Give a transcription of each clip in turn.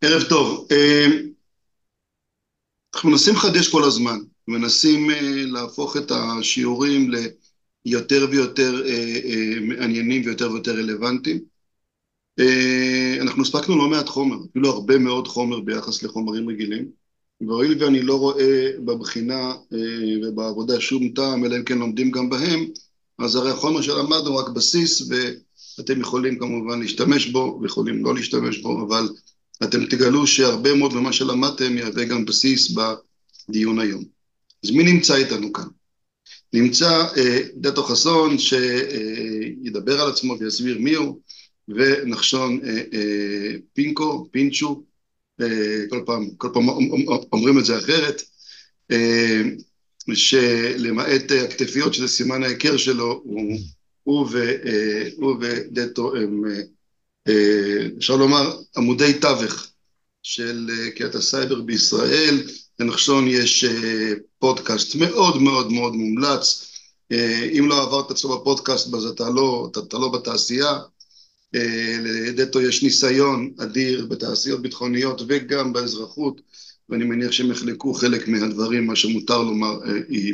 ערב טוב. אה, אנחנו מנסים לחדש כל הזמן, מנסים אה, להפוך את השיעורים ליותר ויותר אה, מעניינים ויותר ויותר רלוונטיים. אנחנו הספקנו לא מעט חומר, אפילו הרבה מאוד חומר ביחס לחומרים רגילים, והואיל ואני לא רואה בבחינה ובעבודה שום טעם, אלא אם כן לומדים גם בהם, אז הרי החומר שלמדנו רק בסיס, ואתם יכולים כמובן להשתמש בו, ויכולים לא להשתמש בו, אבל אתם תגלו שהרבה מאוד ממה שלמדתם יהווה גם בסיס בדיון היום. אז מי נמצא איתנו כאן? נמצא אה, דטו חסון שידבר על עצמו ויסביר מי הוא, ונחשון אה, אה, פינקו, פינצ'ו, אה, כל פעם, כל פעם אומרים את זה אחרת, אה, שלמעט הכתפיות שזה סימן ההיכר שלו, הוא, הוא, ו, אה, הוא ודטו הם אה, אה, אפשר לומר עמודי תווך של אה, קהילת הסייבר בישראל, לנחשון יש אה, פודקאסט מאוד מאוד מאוד מומלץ, אם לא עברת אצלו בפודקאסט אז אתה לא, אתה, אתה לא בתעשייה, לדטו יש ניסיון אדיר בתעשיות ביטחוניות וגם באזרחות, ואני מניח שהם יחלקו חלק מהדברים, מה שמותר לומר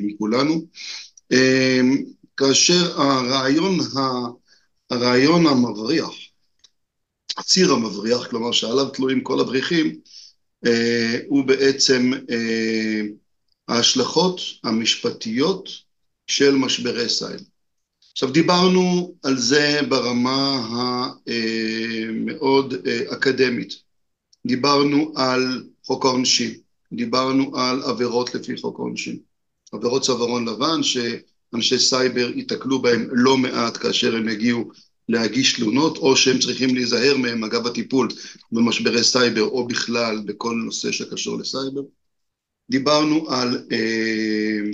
מכולנו. כאשר הרעיון, הרעיון המבריח הציר המבריח, כלומר שעליו תלויים כל הבריחים, אה, הוא בעצם אה, ההשלכות המשפטיות של משברי סייל. עכשיו דיברנו על זה ברמה המאוד אה, אקדמית, דיברנו על חוק העונשין, דיברנו על עבירות לפי חוק העונשין, עבירות צווארון לבן שאנשי סייבר ייתקלו בהם לא מעט כאשר הם יגיעו להגיש תלונות, או שהם צריכים להיזהר מהם אגב הטיפול במשברי סייבר, או בכלל בכל נושא שקשור לסייבר. דיברנו על, אה,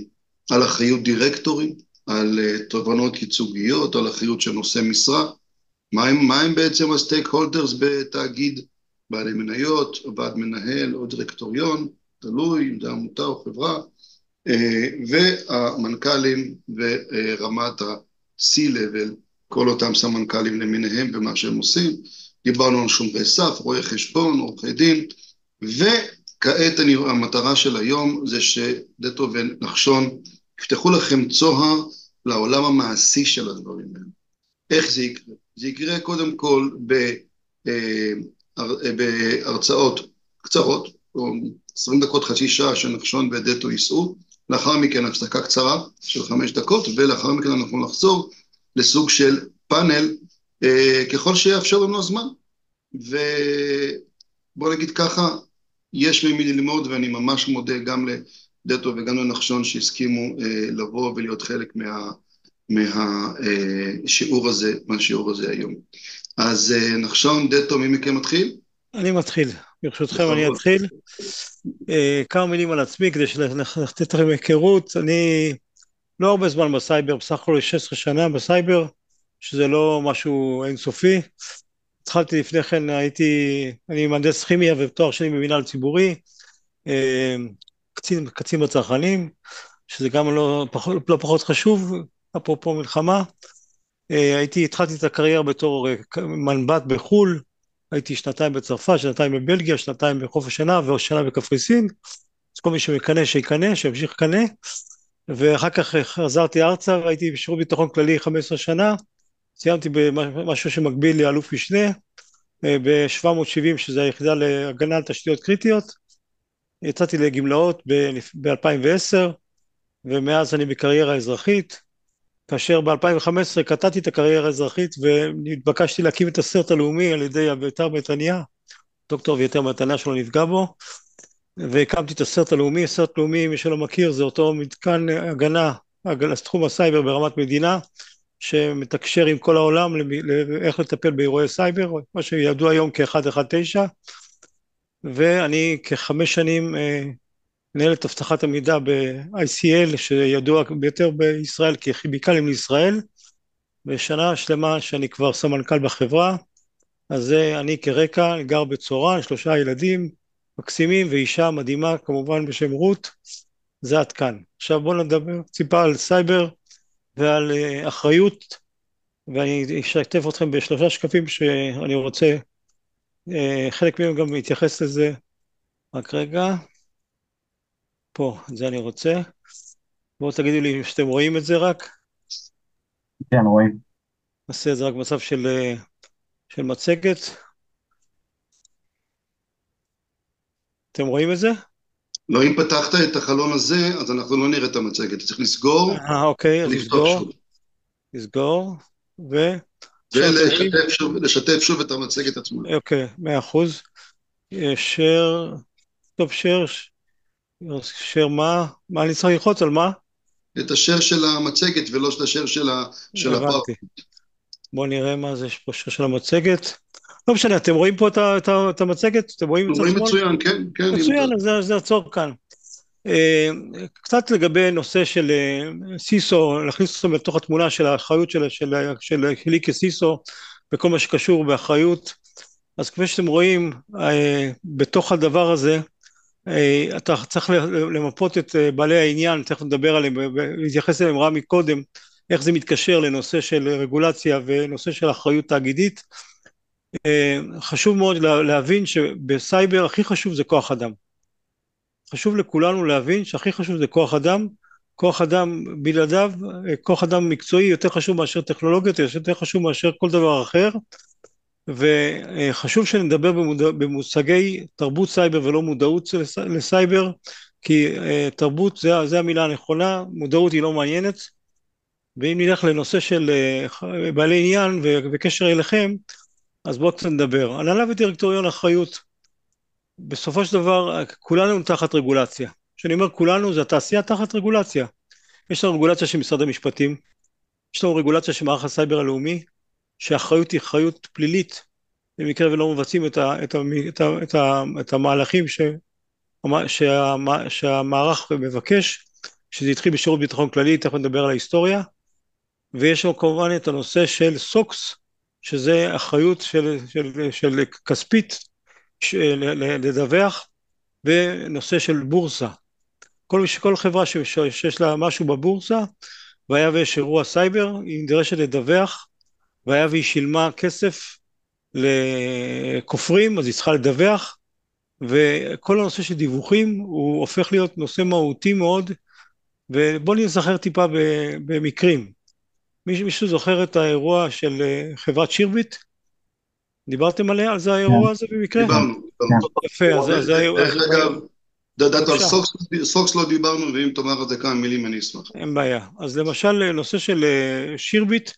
על אחריות דירקטורים, על אה, תובענות ייצוגיות, על אחריות של נושא משרה. מה הם, מה הם בעצם ה stakeholders בתאגיד? בעלי מניות, ועד מנהל, או דירקטוריון, תלוי אם זה עמותה או חברה, אה, והמנכ"לים ורמת ה-C-Level כל אותם סמנכ"לים למיניהם ומה שהם עושים, דיברנו על שומרי סף, רואי חשבון, עורכי דין, וכעת אני, המטרה של היום זה שדטו ונחשון יפתחו לכם צוהר לעולם המעשי של הדברים האלה. איך זה יקרה? זה יקרה קודם כל ב, אה, בהרצאות קצרות, או עשרים דקות, חצי שעה שנחשון ודטו ייסעו, לאחר מכן הפסקה קצרה של חמש דקות, ולאחר מכן אנחנו נחזור לסוג של פאנל אה, ככל שיאפשר לנו הזמן. ובוא נגיד ככה, יש ממי ללמוד ואני ממש מודה גם לדטו וגם לנחשון שהסכימו אה, לבוא ולהיות חלק מה, מהשיעור אה, הזה, מהשיעור הזה היום. אז אה, נחשון, דטו, מי מכם מתחיל? אני מתחיל, ברשותכם אני אתחיל. אה, כמה מילים על עצמי כדי לתת לכם היכרות. אני לא הרבה זמן בסייבר, בסך הכל 16 שנה בסייבר, שזה לא משהו אינסופי. התחלתי לפני כן, הייתי, אני מהנדס כימיה ותואר שני במינהל ציבורי, אה, קצין, קצין בצרכנים, שזה גם לא פחות, לא פחות חשוב, אפרופו מלחמה. אה, הייתי, התחלתי את הקריירה בתור אה, מנבט בחו"ל, הייתי שנתיים בצרפת, שנתיים בבלגיה, שנתיים בחוף השנה ועוד שנה בקפריסין. אז כל מי שמקנא שיקנא, שימשיך לקנא. ואחר כך חזרתי ארצה והייתי בשירות ביטחון כללי 15 שנה, סיימתי במשהו שמקביל לאלוף משנה, אה, ב-770 שזה היחידה להגנה על תשתיות קריטיות, יצאתי לגמלאות ב-2010 ומאז אני בקריירה אזרחית, כאשר ב-2015 קטעתי את הקריירה האזרחית ונתבקשתי להקים את ה-CERT הלאומי על ידי אביתר מתניה, דוקטור אביתר מתניה שלא נפגע בו, והקמתי את ה-CERT הלאומי, ה-CERT לאומי, מי שלא מכיר, זה אותו מתקן הגנה, תחום הסייבר ברמת מדינה, שמתקשר עם כל העולם לאיך לטפל באירועי סייבר, מה שידוע היום כ-119, ואני כחמש שנים אה, מנהל את אבטחת המידע ב-ICL, שידוע ביותר בישראל ככימיקלים לישראל, ושנה שלמה שאני כבר סמנכ"ל בחברה, אז זה אני כרקע, גר בצורן, שלושה ילדים, מקסימים ואישה מדהימה כמובן בשם רות, זה עד כאן. עכשיו בואו נדבר טיפה על סייבר ועל uh, אחריות ואני אשתף אתכם בשלושה שקפים שאני רוצה חלק מהם גם מתייחס לזה, רק רגע, פה, את זה אני רוצה. בואו תגידו לי שאתם רואים את זה רק. כן, רואים. נעשה את זה רק במצב של, של מצגת. אתם רואים את זה? לא, אם פתחת את החלון הזה, אז אנחנו לא נראה את המצגת, צריך לסגור. אה, אוקיי, אז לסגור. לסגור, ו... ולשתף שוב, לשתף שוב את המצגת עצמה. אוקיי, מאה אחוז. שר, טוב, שר, שר מה? מה אני צריך ללחוץ על מה? את השיר של המצגת ולא את השיר של הפארק. בואו נראה מה זה, יש פה שיר של המצגת. לא משנה, אתם רואים פה את המצגת? אתם רואים את זה? רואים מצוין, כן, כן. מצוין, אז נעצור כאן. אה, קצת לגבי נושא של אה, סיסו, להכניס אותו לתוך התמונה של האחריות של, של, של, שלי כסיסו וכל מה שקשור באחריות. אז כפי שאתם רואים, אה, בתוך הדבר הזה, אתה צריך למפות את בעלי העניין, תכף נדבר עליהם, ולהתייחס אליהם רע מקודם, איך זה מתקשר לנושא של רגולציה ונושא של אחריות תאגידית. חשוב מאוד להבין שבסייבר הכי חשוב זה כוח אדם. חשוב לכולנו להבין שהכי חשוב זה כוח אדם, כוח אדם בלעדיו, כוח אדם מקצועי יותר חשוב מאשר טכנולוגיות, יותר חשוב מאשר כל דבר אחר, וחשוב שנדבר במודע, במושגי תרבות סייבר ולא מודעות לסייבר, כי אה, תרבות זה, זה המילה הנכונה, מודעות היא לא מעניינת, ואם נלך לנושא של אה, בעלי עניין וקשר אליכם, אז בואו קצת נדבר. הנהלה ודירקטוריון אחריות. בסופו של דבר כולנו תחת רגולציה. כשאני אומר כולנו זה התעשייה תחת רגולציה. יש לנו רגולציה של משרד המשפטים, יש לנו רגולציה של מערך הסייבר הלאומי, שהאחריות היא אחריות פלילית במקרה ולא מבצעים את, ה, את, ה, את, ה, את, ה, את המהלכים ש, שה, שהמערך מבקש, שזה התחיל בשירות ביטחון כללי, תכף נדבר על ההיסטוריה, ויש לנו כמובן את הנושא של SOX, שזה אחריות של, של, של, של כספית לדווח ונושא של בורסה. כל, כל חברה שיש לה משהו בבורסה והיה ויש אירוע סייבר היא נדרשת לדווח והיה והיא שילמה כסף לכופרים אז היא צריכה לדווח וכל הנושא של דיווחים הוא הופך להיות נושא מהותי מאוד ובואו נזכר טיפה במקרים מישהו זוכר את האירוע של אה, חברת שירביט דיברתם עליה, על זה האירוע כן. הזה במקרה? דיברנו. יפה, אז זה האירוע. דרך אגב, דעת על SOX לא דיברנו, ואם תאמר על זה כמה מילים אני אשמח. אין בעיה. אז למשל, נושא של אה, שירביט,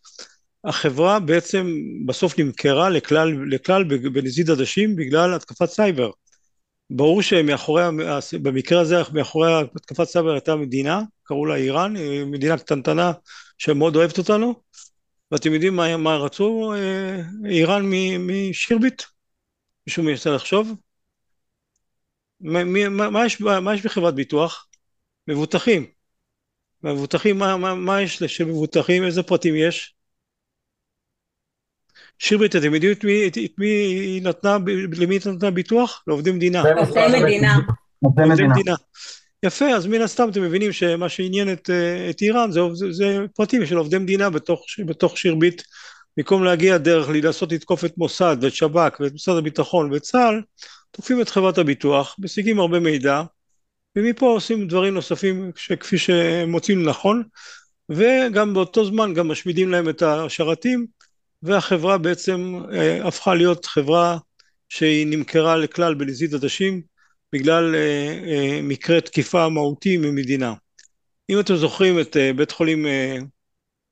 החברה בעצם בסוף נמכרה לכלל, לכלל בנזיד עדשים בגלל התקפת סייבר. ברור שמאחורי, במקרה הזה, מאחורי התקפת סייבר הייתה מדינה, קראו לה איראן, אה, מדינה קטנטנה שמאוד אוהבת אותנו, ואתם יודעים מה, מה רצו אה, איראן משירביט? מישהו מנסה לחשוב? מה, מה, מה, יש, מה יש בחברת ביטוח? מבוטחים. מבוטחים, מה, מה, מה יש של מבוטחים? איזה פרטים יש? שירביט, אתם יודעים את מי, את, את מי היא נתנה, למי היא נתנה ביטוח? לעובדי מדינה. עובדי מדינה. עובדי מדינה. יפה, אז מן הסתם אתם מבינים שמה שעניין את, אה, את איראן זה, זה, זה פרטים של עובדי מדינה בתוך, בתוך שירביט, במקום להגיע דרך לנסות לתקוף את מוסד ואת שב"כ ואת משרד הביטחון ואת צה"ל, תוקפים את חברת הביטוח, משיגים הרבה מידע, ומפה עושים דברים נוספים כפי שהם מוצאים לנכון, וגם באותו זמן גם משמידים להם את השרתים, והחברה בעצם אה, הפכה להיות חברה שהיא נמכרה לכלל בנזיד עדשים, בגלל אה, אה, מקרה תקיפה מהותי ממדינה. אם אתם זוכרים את אה, בית חולים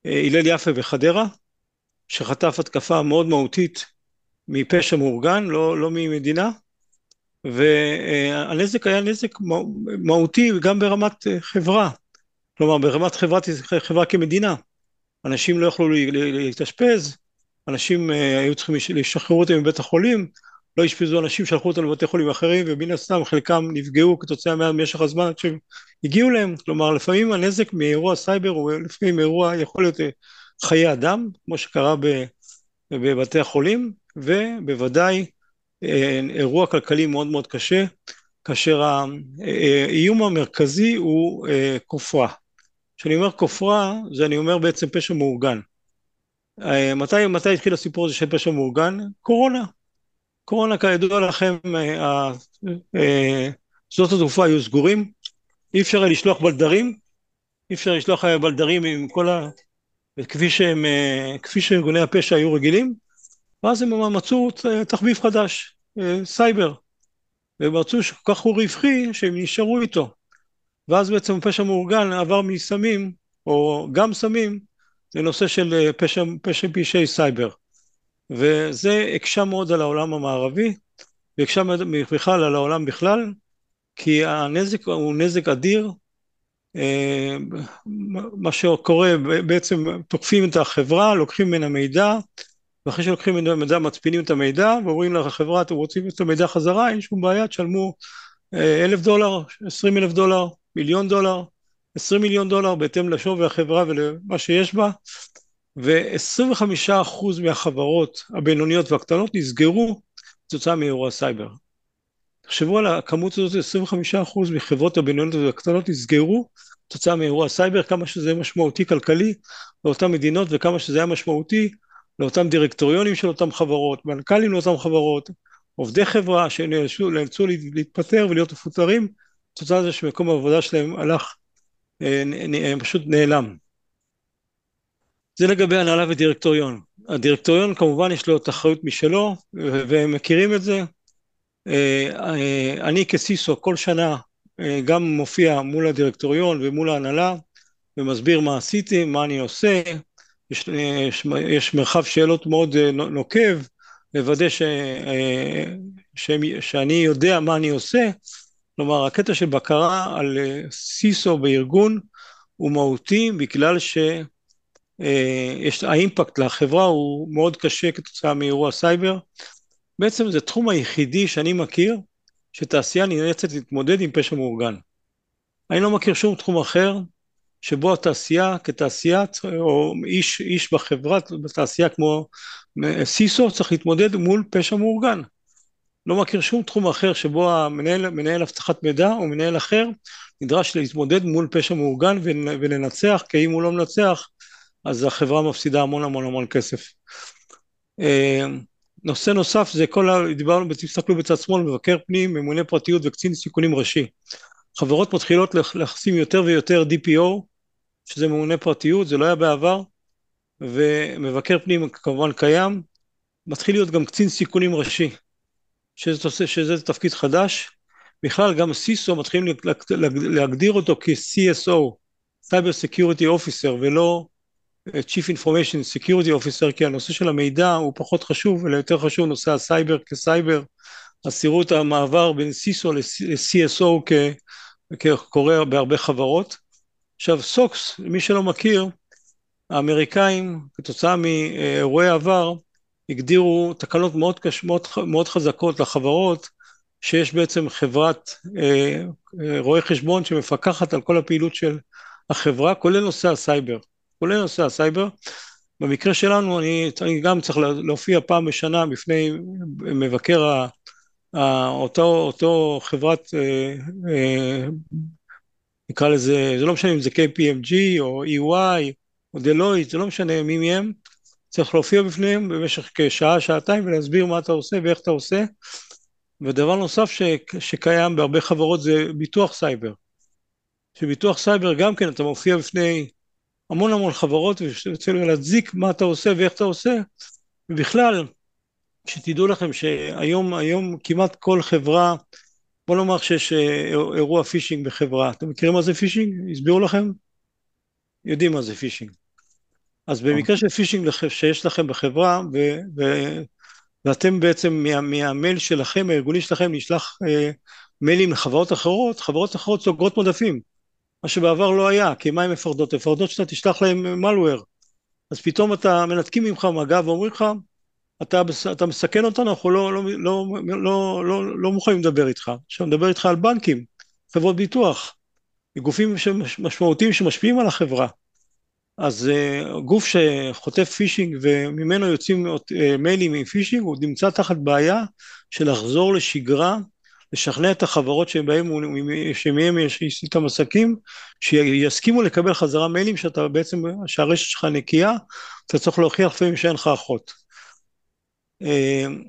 הלל יפה בחדרה, שחטף התקפה מאוד מהותית מפשע מאורגן, לא, לא ממדינה, והנזק היה נזק מהותי גם ברמת חברה, כלומר ברמת חברת, חברה כמדינה. אנשים לא יכלו להתאשפז, אנשים היו צריכים לשחרר אותם מבית החולים, לא אשפזו אנשים, שלחו אותם לבתי חולים אחרים, ומן הסתם חלקם נפגעו כתוצאה ממשך הזמן עד שהם הגיעו להם. כלומר, לפעמים הנזק מאירוע סייבר הוא לפעמים אירוע, יכול להיות אה, חיי אדם, כמו שקרה בבתי החולים, ובוודאי אה, אירוע כלכלי מאוד מאוד קשה, כאשר האיום המרכזי הוא אה, כופרה. כשאני אומר כופרה, זה אני אומר בעצם פשע מאורגן. מתי, מתי התחיל הסיפור הזה של פשע מאורגן? קורונה. קורונה כידוע לכם, שדות התעופה היו סגורים, אי אפשר היה לשלוח בלדרים, אי אפשר לשלוח בלדרים עם כל ה... כפי שהם, כפי שארגוני הפשע היו רגילים, ואז הם מצאו תחביב חדש, סייבר, והם מצאו שכל כך הוא רווחי שהם נשארו איתו, ואז בעצם פשע מאורגן עבר מסמים, או גם סמים, לנושא של פשע, פשע פשעי סייבר, וזה הקשה מאוד על העולם המערבי, והקשה בכלל על העולם בכלל, כי הנזק הוא נזק אדיר, מה שקורה בעצם תוקפים את החברה, לוקחים ממנה מידע, ואחרי שלוקחים ממנה מידע מצפינים את המידע ואומרים לחברה אתם רוצים את המידע חזרה, אין שום בעיה, תשלמו אלף דולר, עשרים אלף דולר, מיליון דולר, עשרים מיליון דולר בהתאם לשווי החברה ולמה שיש בה, ו-25% מהחברות הבינוניות והקטנות נסגרו כתוצאה מאירוע סייבר. תחשבו על הכמות הזאת, 25% מחברות הבינוניות והקטנות נסגרו כתוצאה מאירוע סייבר, כמה שזה משמעותי כלכלי לאותן מדינות וכמה שזה היה משמעותי לאותם דירקטוריונים של אותן חברות, מנכ"לים לאותן חברות, עובדי חברה שנאלצו להתפטר ולהיות מפוטרים, כתוצאה מזה שמקום העבודה שלהם הלך, אה, פשוט נעלם. זה לגבי הנהלה ודירקטוריון. הדירקטוריון כמובן יש לו את האחריות משלו, והם מכירים את זה. אה, אה, אני כסיסו כל שנה גם מופיע מול הדירקטוריון ומול ההנהלה, ומסביר מה עשיתי, מה אני עושה, יש, יש, יש מרחב שאלות מאוד נוקב, לוודא ש, ש, שאני יודע מה אני עושה, כלומר הקטע של בקרה על סיסו בארגון הוא מהותי בגלל שהאימפקט לחברה הוא מאוד קשה כתוצאה מאירוע סייבר. בעצם זה תחום היחידי שאני מכיר שתעשייה נאלצת להתמודד עם פשע מאורגן. אני לא מכיר שום תחום אחר שבו התעשייה כתעשייה או איש, איש בחברה, בתעשייה כמו סיסו צריך להתמודד מול פשע מאורגן. לא מכיר שום תחום אחר שבו המנהל, מנהל אבטחת מידע או מנהל אחר נדרש להתמודד מול פשע מאורגן ולנצח, כי אם הוא לא מנצח אז החברה מפסידה המון המון המון כסף. אה, נושא נוסף זה כל ה... דיברנו, תסתכלו בצד שמאל, מבקר פנים, ממונה פרטיות וקצין סיכונים ראשי. חברות מתחילות לשים יותר ויותר DPO, שזה ממונה פרטיות, זה לא היה בעבר, ומבקר פנים כמובן קיים, מתחיל להיות גם קצין סיכונים ראשי, שזה, שזה תפקיד חדש. בכלל גם סיסו מתחילים להגדיר אותו כ-CSO, Cyber Security Officer, ולא Chief Information Security Officer, כי הנושא של המידע הוא פחות חשוב, אלא יותר חשוב נושא הסייבר כסייבר. את המעבר בין CISO ל-CSO קורה בהרבה חברות. עכשיו SOX, מי שלא מכיר, האמריקאים כתוצאה מאירועי עבר הגדירו תקנות מאוד, קש, מאוד, מאוד חזקות לחברות שיש בעצם חברת אה, אה, רואי חשבון שמפקחת על כל הפעילות של החברה, כולל נושא הסייבר, כולל נושא הסייבר. במקרה שלנו אני, אני גם צריך להופיע פעם בשנה בפני מבקר ה, ה, אותו, אותו חברת, אה, אה, נקרא לזה, זה לא משנה אם זה KPMG או EY או Deloitte, זה לא משנה מי מהם, צריך להופיע בפניהם במשך כשעה, שעתיים ולהסביר מה אתה עושה ואיך אתה עושה. ודבר נוסף ש, שקיים בהרבה חברות זה ביטוח סייבר. שביטוח סייבר גם כן אתה מופיע בפני המון המון חברות ורוצה להצדיק מה אתה עושה ואיך אתה עושה, ובכלל, שתדעו לכם שהיום היום כמעט כל חברה, בוא נאמר שיש אה, אירוע phishing בחברה, אתם מכירים מה זה phishing? הסבירו לכם? יודעים מה זה phishing. אז במקרה של phishing שיש לכם בחברה, ו, ו, ואתם בעצם מה, מהמייל שלכם, הארגוני שלכם, נשלח אה, מיילים לחברות אחרות, חברות אחרות סוגרות מדפים, מה שבעבר לא היה, כי מה הן מפחדות? הן מפחדות שאתה תשלח להם מלוור. אז פתאום אתה מנתקים ממך מגע ואומרים לך, אתה, אתה מסכן אותנו, אנחנו לא, לא, לא, לא, לא, לא מוכנים לדבר איתך. עכשיו נדבר איתך על בנקים, חברות ביטוח, גופים משמעותיים שמשפיעים על החברה. אז uh, גוף שחוטף פישינג וממנו יוצאים uh, מיילים עם פישינג, הוא נמצא תחת בעיה של לחזור לשגרה, לשכנע את החברות שבהם, שמהם יש איתם עסקים, שיסכימו לקבל חזרה מיילים שאתה בעצם, שהרשת שלך נקייה, אתה צריך להוכיח לפעמים שאין לך אחות.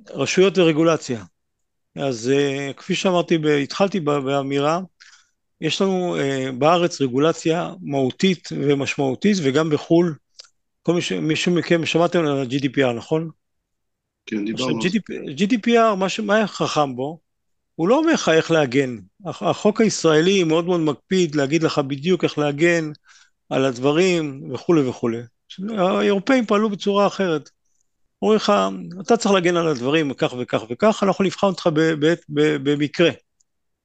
רשויות ורגולציה. אז כפי שאמרתי, התחלתי באמירה, יש לנו בארץ רגולציה מהותית ומשמעותית וגם בחו"ל, כל מי מישהו מכם שמעתם על ה-GDPR נכון? כן דיברנו. עכשיו GDPR מה, מה היה חכם בו? הוא לא אומר לך איך להגן, החוק הישראלי מאוד מאוד מקפיד להגיד לך בדיוק איך להגן על הדברים וכולי וכולי. האירופאים פעלו בצורה אחרת. אומרים לך, אתה צריך להגן על הדברים כך וכך וכך, אנחנו נבחן אותך במקרה.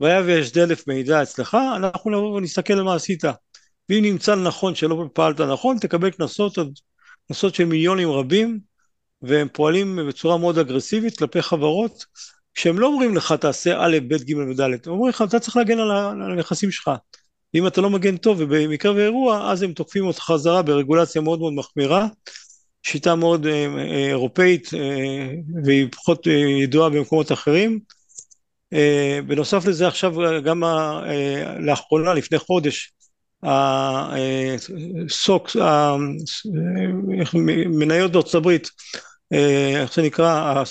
והיה ויש דלף מידע אצלך, אנחנו נבוא ונסתכל על מה עשית. ואם נמצא לנכון שלא פעלת נכון, תקבל קנסות, קנסות של מיליונים רבים, והם פועלים בצורה מאוד אגרסיבית כלפי חברות, כשהם לא אומרים לך תעשה א', ב', ג' וד', הם אומרים לך אתה צריך להגן על הנכסים שלך. אם אתה לא מגן טוב ובמקרה ואירוע, אז הם תוקפים אותך חזרה ברגולציה מאוד מאוד מחמירה, שיטה מאוד אה, אה, אירופאית אה, והיא פחות ידועה במקומות אחרים. בנוסף לזה עכשיו גם לאחרונה, לפני חודש, הסוקס, מניות בארצות הברית, איך זה נקרא,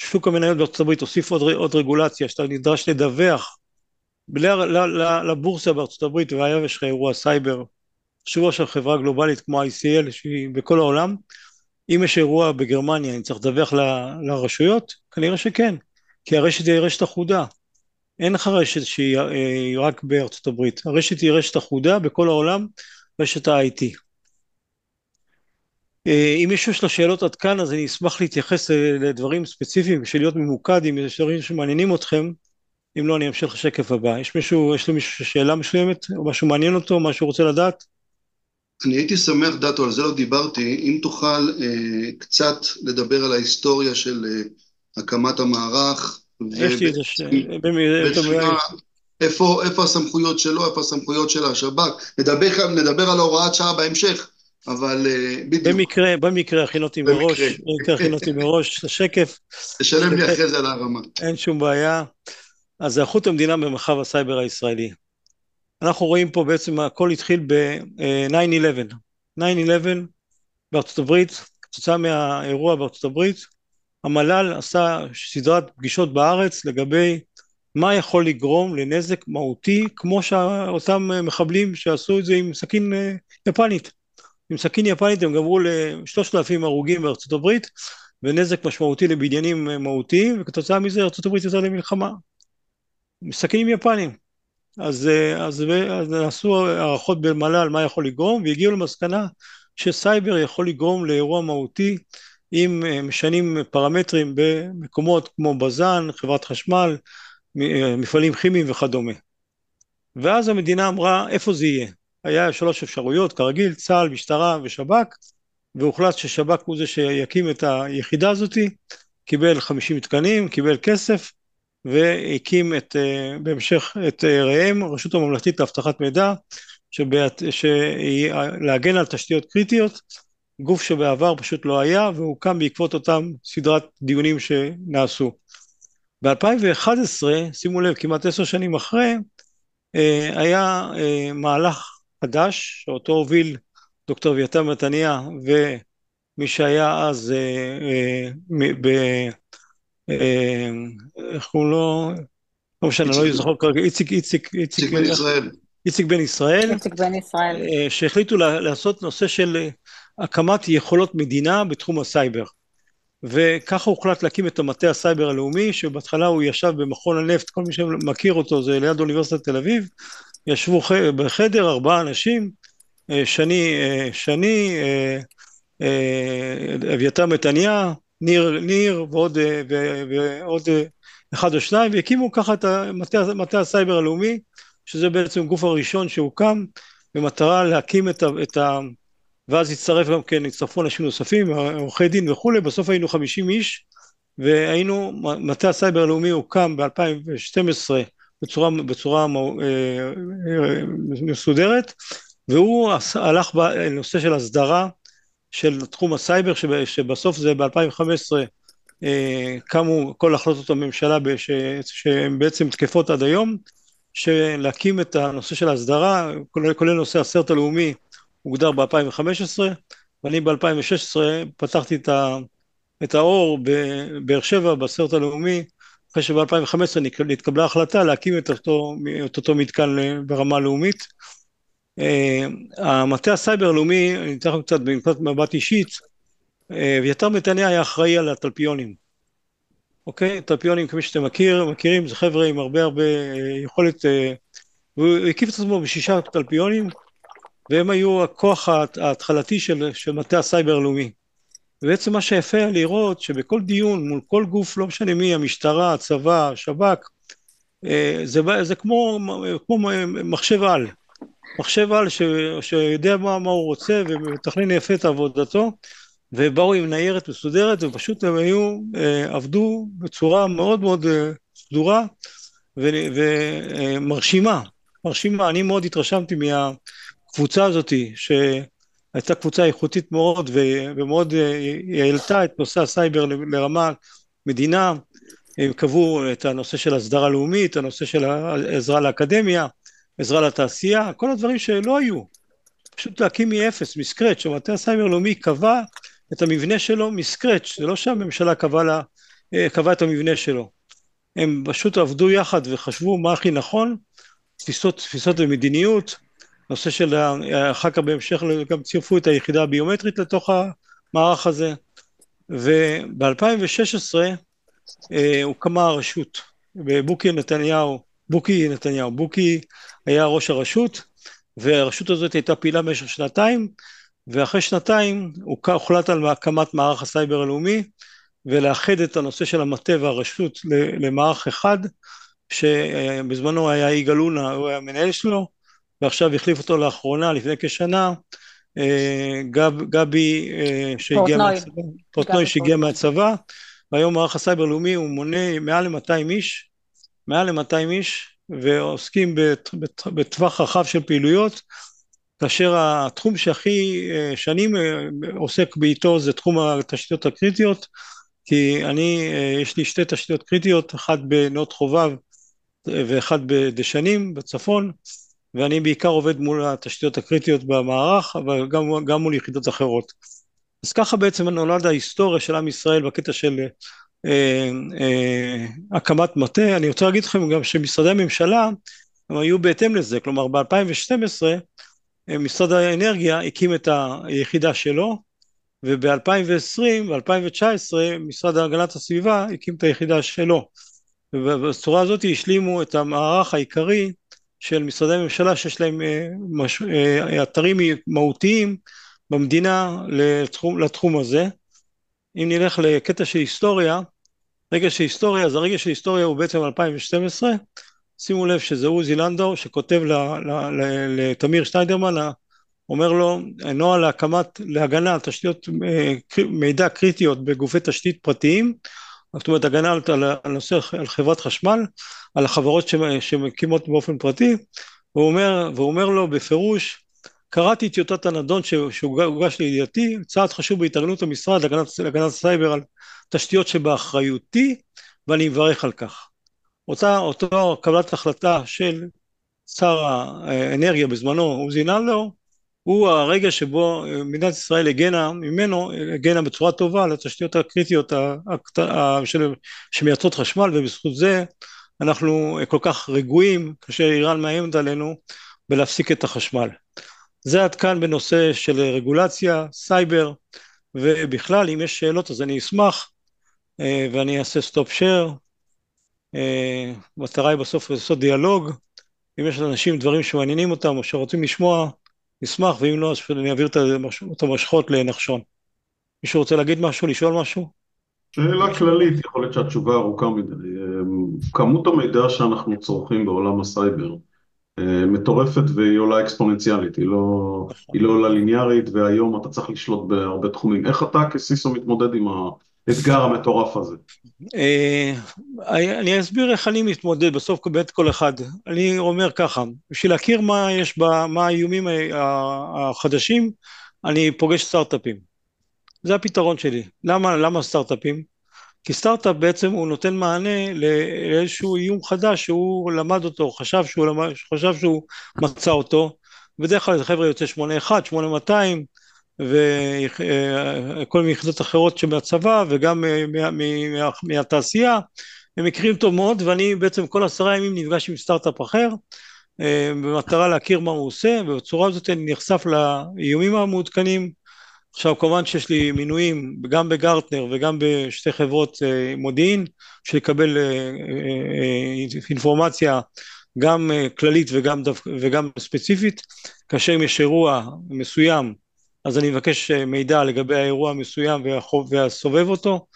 שוק המניות בארצות הברית הוסיף עוד, עוד רגולציה שאתה נדרש לדווח לבורסה בארצות הברית והיה יש לך אירוע סייבר, שבוע של חברה גלובלית כמו ICL שהיא בכל העולם, אם יש אירוע בגרמניה אני צריך לדווח ל, לרשויות? כנראה שכן, כי הרשת היא רשת אחודה, אין לך רשת שהיא אה, רק בארצות הברית, הרשת היא רשת אחודה בכל העולם, רשת ה-IT. אה, אם יש לך שאלות עד כאן אז אני אשמח להתייחס לדברים ספציפיים בשביל להיות ממוקד אם יש דברים שמעניינים אתכם. אם לא אני אמשיך לשקף הבא. יש מישהו יש למישהו שאלה מסוימת או משהו מעניין אותו משהו רוצה לדעת? אני הייתי שמח נטו על זה לא דיברתי. אם תוכל אה, קצת לדבר על ההיסטוריה של אה, הקמת המערך יש לי איזה ש... איפה, איפה הסמכויות שלו, איפה הסמכויות של השב"כ, נדבר, נדבר על הוראת שעה בהמשך, אבל אה, בדיוק. במקרה, במקרה הכין אותי מראש, במקרה הכין אותי מראש לשקף. תשלם לי אחרי זה על הרמה. אין שום בעיה. אז איכות המדינה במרחב הסייבר הישראלי. אנחנו רואים פה בעצם הכל התחיל ב-9-11. 9-11 בארצות הברית, כתוצאה מהאירוע בארצות הברית, המל"ל עשה סדרת פגישות בארץ לגבי מה יכול לגרום לנזק מהותי כמו שאותם מחבלים שעשו את זה עם סכין אה, יפנית. עם סכין יפנית הם גמרו לשלושת אלפים הרוגים בארצות הברית ונזק משמעותי לבניינים מהותיים וכתוצאה מזה ארצות הברית יצאה למלחמה. סכינים יפנים. אז, אה, אז, אז נעשו הערכות במל"ל מה יכול לגרום והגיעו למסקנה שסייבר יכול לגרום לאירוע מהותי אם אה, משנים פרמטרים במקומות כמו בז"ן, חברת חשמל, אה, מפעלים כימיים וכדומה. ואז המדינה אמרה איפה זה יהיה. היה שלוש אפשרויות, כרגיל, צה"ל, משטרה ושב"כ, והוחלט ששב"כ הוא זה שיקים את היחידה הזאתי, קיבל חמישים מתקנים, קיבל כסף, והקים את, אה, בהמשך את ראם, הרשות הממלכתית לאבטחת מידע, שהיא להגן על תשתיות קריטיות, גוף שבעבר פשוט לא היה והוקם בעקבות אותם סדרת דיונים שנעשו. ב-2011, שימו לב, כמעט עשר שנים אחרי, אה, היה אה, מהלך חדש שאותו הוביל דוקטור אביתר מתניה ומי שהיה אז אה, ב... איך קוראים לו? לא משנה, לא זוכר כרגע, איציק, איציק, איציק בן ישראל. איציק בן ישראל. איציק בן ישראל. שהחליטו לעשות נושא של הקמת יכולות מדינה בתחום הסייבר. וככה הוחלט להקים את המטה הסייבר הלאומי, שבהתחלה הוא ישב במכון הנפט, כל מי שמכיר אותו זה ליד אוניברסיטת תל אביב, ישבו בחדר ארבעה אנשים, אה, שני, אה, שני, אה, אביתר מתניה, ניר, ניר ועוד, ועוד אחד או שניים, והקימו ככה את מטה הסייבר הלאומי, שזה בעצם הגוף הראשון שהוקם במטרה להקים את, את, ואז הצטרף גם כן, הצטרפו אנשים נוספים, עורכי דין וכולי, בסוף היינו 50 איש, והיינו, מטה הסייבר הלאומי הוקם ב-2012 בצורה, בצורה אה, אה, מסודרת, והוא הלך בנושא של הסדרה של תחום הסייבר, שבסוף זה ב-2015 אה, קמו כל החלטות הממשלה שהן בעצם תקפות עד היום, שלהקים את הנושא של ההסדרה, כולל, נושא הסרט הלאומי, הוגדר ב-2015, ואני ב-2016 פתחתי את את האור בבאר שבע בסרט הלאומי אחרי שב-2015 נתקבלה החלטה להקים את אותו, את אותו מתקן ברמה לאומית. אה, המטה הסייבר הלאומי, אני אתן לכם קצת בנקודת מבט אישית, אה, אביתר מתניה היה אחראי על התלפיונים. אוקיי? תלפיונים כמי שאתם מכיר, מכירים, זה חבר'ה עם הרבה הרבה אה, יכולת, הוא הקיף את עצמו בשישה תלפיונים, והם היו הכוח ההתחלתי של, של מטה הסייבר הלאומי. ובעצם מה שיפה לראות שבכל דיון מול כל גוף, לא משנה מי, המשטרה, הצבא, השב"כ, אה, זה, זה כמו, כמו מחשב על, מחשב על ש, שיודע מה, מה הוא רוצה ומתכנן יפה את עבודתו ובאו עם ניירת מסודרת ופשוט הם היו, אה, עבדו בצורה מאוד מאוד אה, סדורה ומרשימה, מרשימה, אני מאוד התרשמתי מהקבוצה הזאתי ש... הייתה קבוצה איכותית מאוד ומאוד אה, היא העלתה את נושא הסייבר לרמה מדינה, הם קבעו את הנושא של הסדרה לאומית, הנושא של העזרה לאקדמיה, עזרה לתעשייה, כל הדברים שלא היו, פשוט להקים מאפס, מ scratch, המטה הסייבר הלאומי קבע את המבנה שלו מ scratch, זה לא שהממשלה קבעה, לה, אה, קבע את המבנה שלו, הם פשוט עבדו יחד וחשבו מה הכי נכון, תפיסות, תפיסות ומדיניות, נושא של, אחר כך בהמשך גם צירפו את היחידה הביומטרית לתוך המערך הזה, וב-2016 אה, הוקמה הרשות, בוקי נתניהו, בוקי נתניהו, בוקי היה ראש הרשות, והרשות הזאת הייתה פעילה במשך שנתיים, ואחרי שנתיים הוחלט על הקמת מערך הסייבר הלאומי, ולאחד את הנושא של המטה והרשות למערך אחד, שבזמנו היה יגאל אונה, הוא היה המנהל שלו, ועכשיו החליף אותו לאחרונה, לפני כשנה, אה, גב, גבי אה, שהגיע מהצבא, פורטנוי שהגיע מהצבא, והיום מערך הסייבר הלאומי הוא מונה מעל ל-200 איש, מעל ל-200 איש, ועוסקים בטווח רחב של פעילויות, כאשר התחום שהכי אה, שנים עוסק באיתו זה תחום התשתיות הקריטיות, כי אני, יש לי שתי תשתיות קריטיות, אחת בנאות חובב ואחת בדשנים בצפון, ואני בעיקר עובד מול התשתיות הקריטיות במערך, אבל גם, גם מול יחידות אחרות. אז ככה בעצם נולד ההיסטוריה של עם ישראל בקטע של אה, אה, הקמת מטה. אני רוצה להגיד לכם גם שמשרדי הממשלה הם היו בהתאם לזה, כלומר ב-2012 אה, משרד האנרגיה הקים את היחידה שלו, וב-2020 ו-2019 משרד הגנת הסביבה הקים את היחידה שלו. ובצורה הזאת השלימו את המערך העיקרי של משרדי ממשלה שיש להם אה, מש... אה, אתרים מהותיים במדינה לתחום, לתחום הזה. אם נלך לקטע של היסטוריה, רגע של היסטוריה, אז הרגע של היסטוריה הוא בעצם 2012, שימו לב שזה עוזי לנדאו שכותב לתמיר שניידרמן, אומר לו נוהל להקמת, להגנה על תשתיות אה, מידע קריטיות בגופי תשתית פרטיים, זאת אומרת הגנה על הנושא, על חברת חשמל, על החברות שמקימות באופן פרטי, והוא אומר, והוא אומר לו בפירוש, קראתי את טיוטת הנדון שהוגש לידיעתי, צעד חשוב בהתארגנות המשרד להגנת, להגנת הסייבר על תשתיות שבאחריותי, ואני מברך על כך. אותה, אותו קבלת החלטה של שר האנרגיה בזמנו, עוזי נלו, הוא הרגע שבו מדינת ישראל הגנה ממנו, הגנה בצורה טובה על התשתיות הקריטיות שמייצרות חשמל ובזכות זה אנחנו כל כך רגועים כאשר איראן מאיימת עלינו בלהפסיק את החשמל. זה עד כאן בנושא של רגולציה, סייבר ובכלל אם יש שאלות אז אני אשמח אה, ואני אעשה stop share. המטרה היא בסוף לעשות דיאלוג, אם יש לאנשים דברים שמעניינים אותם או שרוצים לשמוע נשמח, ואם לא, אז אני אעביר את המושכות לנחשון. מישהו רוצה להגיד משהו, לשאול משהו? שאלה כללית, יכול להיות שהתשובה ארוכה מדי. אמ, כמות המידע שאנחנו צורכים בעולם הסייבר אה, מטורפת והיא עולה אקספוננציאלית, היא לא, נכון. היא לא עולה ליניארית, והיום אתה צריך לשלוט בהרבה תחומים. איך אתה כסיסו מתמודד עם האתגר המטורף הזה? אה, אני אסביר איך אני מתמודד בסוף בית כל אחד. אני אומר ככה, בשביל להכיר מה יש, מה האיומים החדשים, אני פוגש סטארט-אפים. זה הפתרון שלי. למה, למה סטארט-אפים? כי סטארט-אפ בעצם הוא נותן מענה לאיזשהו איום חדש שהוא למד אותו, חשב שהוא, למד, חשב שהוא מצא אותו, בדרך כלל זה חבר'ה יוצא 81, 8200, וכל מיני יחידות אחרות שמהצבא וגם מה, מהתעשייה, הם מכירים טוב מאוד ואני בעצם כל עשרה ימים נפגש עם סטארט-אפ אחר במטרה להכיר מה הוא עושה ובצורה הזאת אני נחשף לאיומים המעודכנים. עכשיו כמובן שיש לי מינויים גם בגרטנר וגם בשתי חברות מודיעין לקבל אינפורמציה גם כללית וגם, וגם ספציפית. כאשר אם יש אירוע מסוים אז אני מבקש מידע לגבי האירוע המסוים והסובב אותו.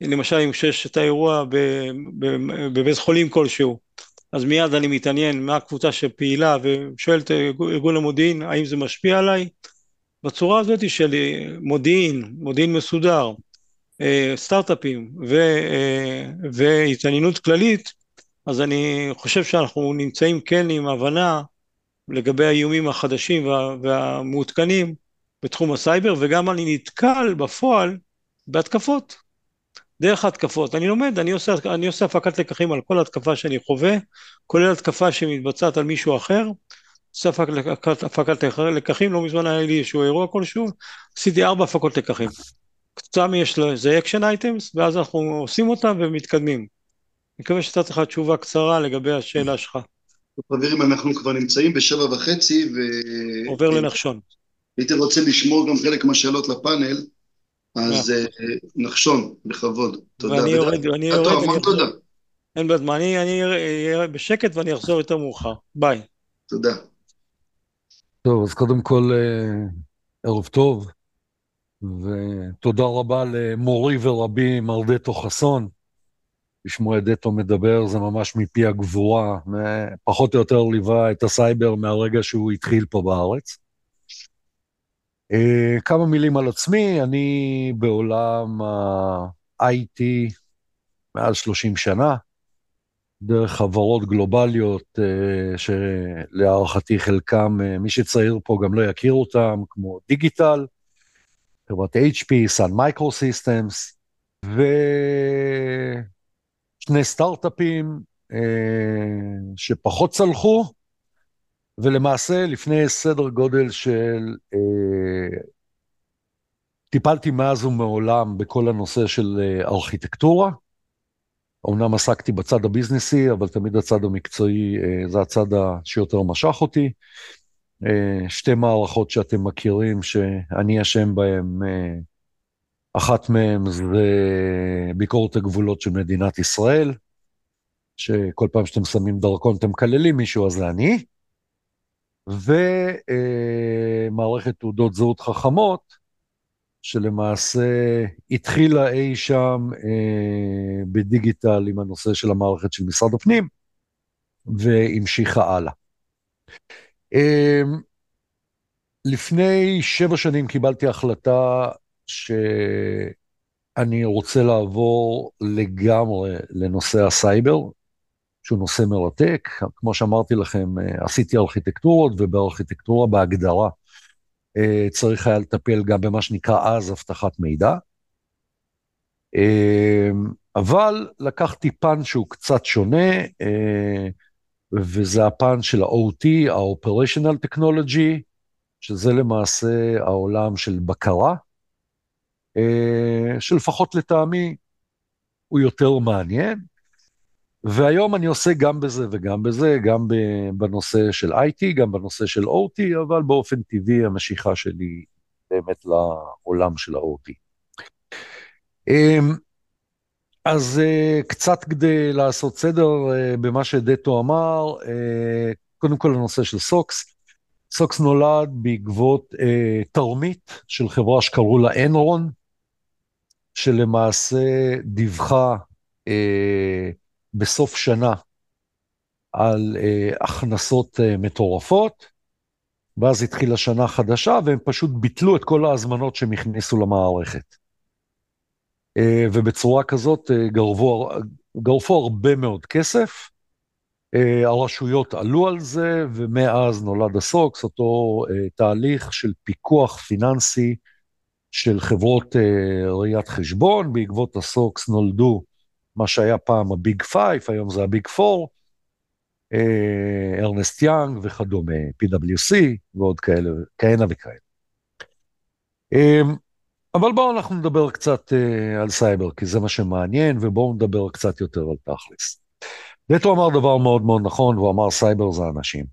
למשל אם כשיש את האירוע בבית חולים כלשהו אז מיד אני מתעניין מה הקבוצה שפעילה ושואל את ארגון המודיעין האם זה משפיע עליי? בצורה הזאת של מודיעין, מודיעין מסודר, סטארט-אפים והתעניינות כללית אז אני חושב שאנחנו נמצאים כן עם הבנה לגבי האיומים החדשים והמעודכנים בתחום הסייבר וגם אני נתקל בפועל בהתקפות דרך התקפות, אני לומד, אני עושה, אני עושה הפקת לקחים על כל התקפה שאני חווה, כולל התקפה שמתבצעת על מישהו אחר, עושה הפקת, הפקת לקחים, לא מזמן היה לי איזשהו אירוע כלשהו, עשיתי ארבע הפקות לקחים. כתוצאה יש לו איזה action items, ואז אנחנו עושים אותם ומתקדמים. אני מקווה שתת לך תשובה קצרה לגבי השאלה שלך. חברים, אנחנו כבר נמצאים בשבע וחצי, ו... עובר לנחשון. הייתי רוצה לשמור גם חלק מהשאלות לפאנל. אז אה, נחשון, בכבוד. תודה. ואני יורד, אני יורד. טוב, המון תודה. אין בעד מה, אני אהיה בשקט ואני אחזור יותר מאוחר. ביי. תודה. טוב, אז קודם כל, אה, ערב טוב, ותודה רבה למורי ורבי מר דטו חסון. לשמוע את דטו מדבר זה ממש מפי הגבורה, פחות או יותר ליווה את הסייבר מהרגע שהוא התחיל פה בארץ. Uh, כמה מילים על עצמי, אני בעולם ה-IT מעל 30 שנה, דרך חברות גלובליות, uh, שלהערכתי חלקם, uh, מי שצעיר פה גם לא יכיר אותם, כמו דיגיטל, חברת HP, Sun Microsystems, ושני סטארט-אפים שפחות צלחו, ולמעשה לפני סדר גודל של, אה, טיפלתי מאז ומעולם בכל הנושא של אה, ארכיטקטורה. אמנם עסקתי בצד הביזנסי, אבל תמיד הצד המקצועי אה, זה הצד שיותר משך אותי. אה, שתי מערכות שאתם מכירים שאני אשם בהן, אה, אחת מהן זה ביקורת הגבולות של מדינת ישראל, שכל פעם שאתם שמים דרכון אתם מקללים מישהו, אז זה אני. ומערכת תעודות זהות חכמות, שלמעשה התחילה אי שם אה, בדיגיטל עם הנושא של המערכת של משרד הפנים, והמשיכה הלאה. אה, לפני שבע שנים קיבלתי החלטה שאני רוצה לעבור לגמרי לנושא הסייבר, שהוא נושא מרתק. כמו שאמרתי לכם, אה, עשיתי ארכיטקטורות, ובארכיטקטורה בהגדרה אה, צריך היה לטפל גם במה שנקרא אז אבטחת מידע. אה, אבל לקחתי פן שהוא קצת שונה, וזה הפן של ה-OT, ה-Operational Technology, שזה למעשה העולם של בקרה, שלפחות לטעמי הוא יותר מעניין. והיום אני עושה גם בזה וגם בזה, גם בנושא של IT, גם בנושא של OT, אבל באופן טבעי המשיכה שלי באמת לעולם של ה-OT. אמ, אז אה, קצת כדי לעשות סדר אה, במה שדטו אמר, אה, קודם כל הנושא של סוקס. סוקס נולד בעקבות תרמית של חברה שקראו לה אנרון, שלמעשה דיווחה בסוף שנה על uh, הכנסות uh, מטורפות, ואז התחילה שנה חדשה, והם פשוט ביטלו את כל ההזמנות שהם הכניסו למערכת. אה, ובצורה כזאת אה, גרבו, גרפו הרבה מאוד כסף. אה, הרשויות עלו על זה, ומאז נולד ה SOX, אותו אה, תהליך של פיקוח פיננסי של חברות אה, ראיית חשבון. בעקבות ה SOX נולדו מה שהיה פעם ה Big Five, היום זה ה Big Four, Ernst Young וכדומה, PwC ועוד כאלה, כהנה וכהנה. אמ, אבל בואו אנחנו נדבר קצת אה, על סייבר, כי זה מה שמעניין, ובואו נדבר קצת יותר על תכלס. נטו אמר דבר מאוד מאוד נכון, והוא אמר סייבר זה אנשים.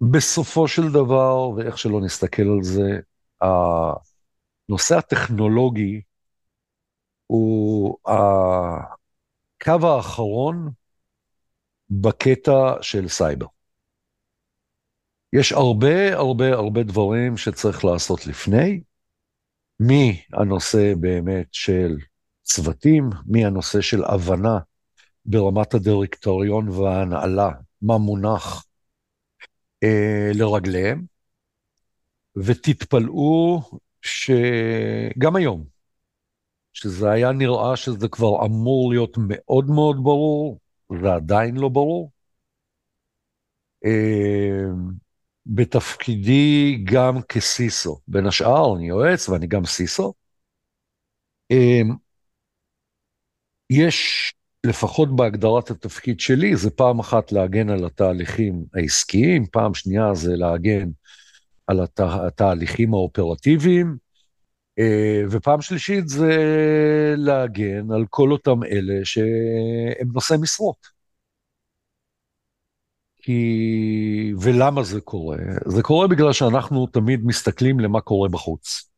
בסופו של דבר, ואיך שלא נסתכל על זה, הנושא הטכנולוגי הוא הקו האחרון בקטע של סייבר. יש הרבה הרבה הרבה דברים שצריך לעשות לפני, מהנושא באמת של צוותים, מהנושא של הבנה ברמת הדירקטוריון וההנהלה, מה מונח אה, לרגליהם, ותתפלאו שגם היום, שזה היה נראה שזה כבר אמור להיות מאוד מאוד ברור, זה עדיין לא ברור. אה, בתפקידי גם כסיסו. בין השאר, אני יועץ ואני גם סיסו. אמ, יש, לפחות בהגדרת התפקיד שלי, זה פעם אחת להגן על התהליכים העסקיים, פעם שנייה זה להגן על התה, התהליכים האופרטיביים, ופעם שלישית זה להגן על כל אותם אלה שהם נושאי משרות. כי... ולמה זה קורה? זה קורה בגלל שאנחנו תמיד מסתכלים למה קורה בחוץ.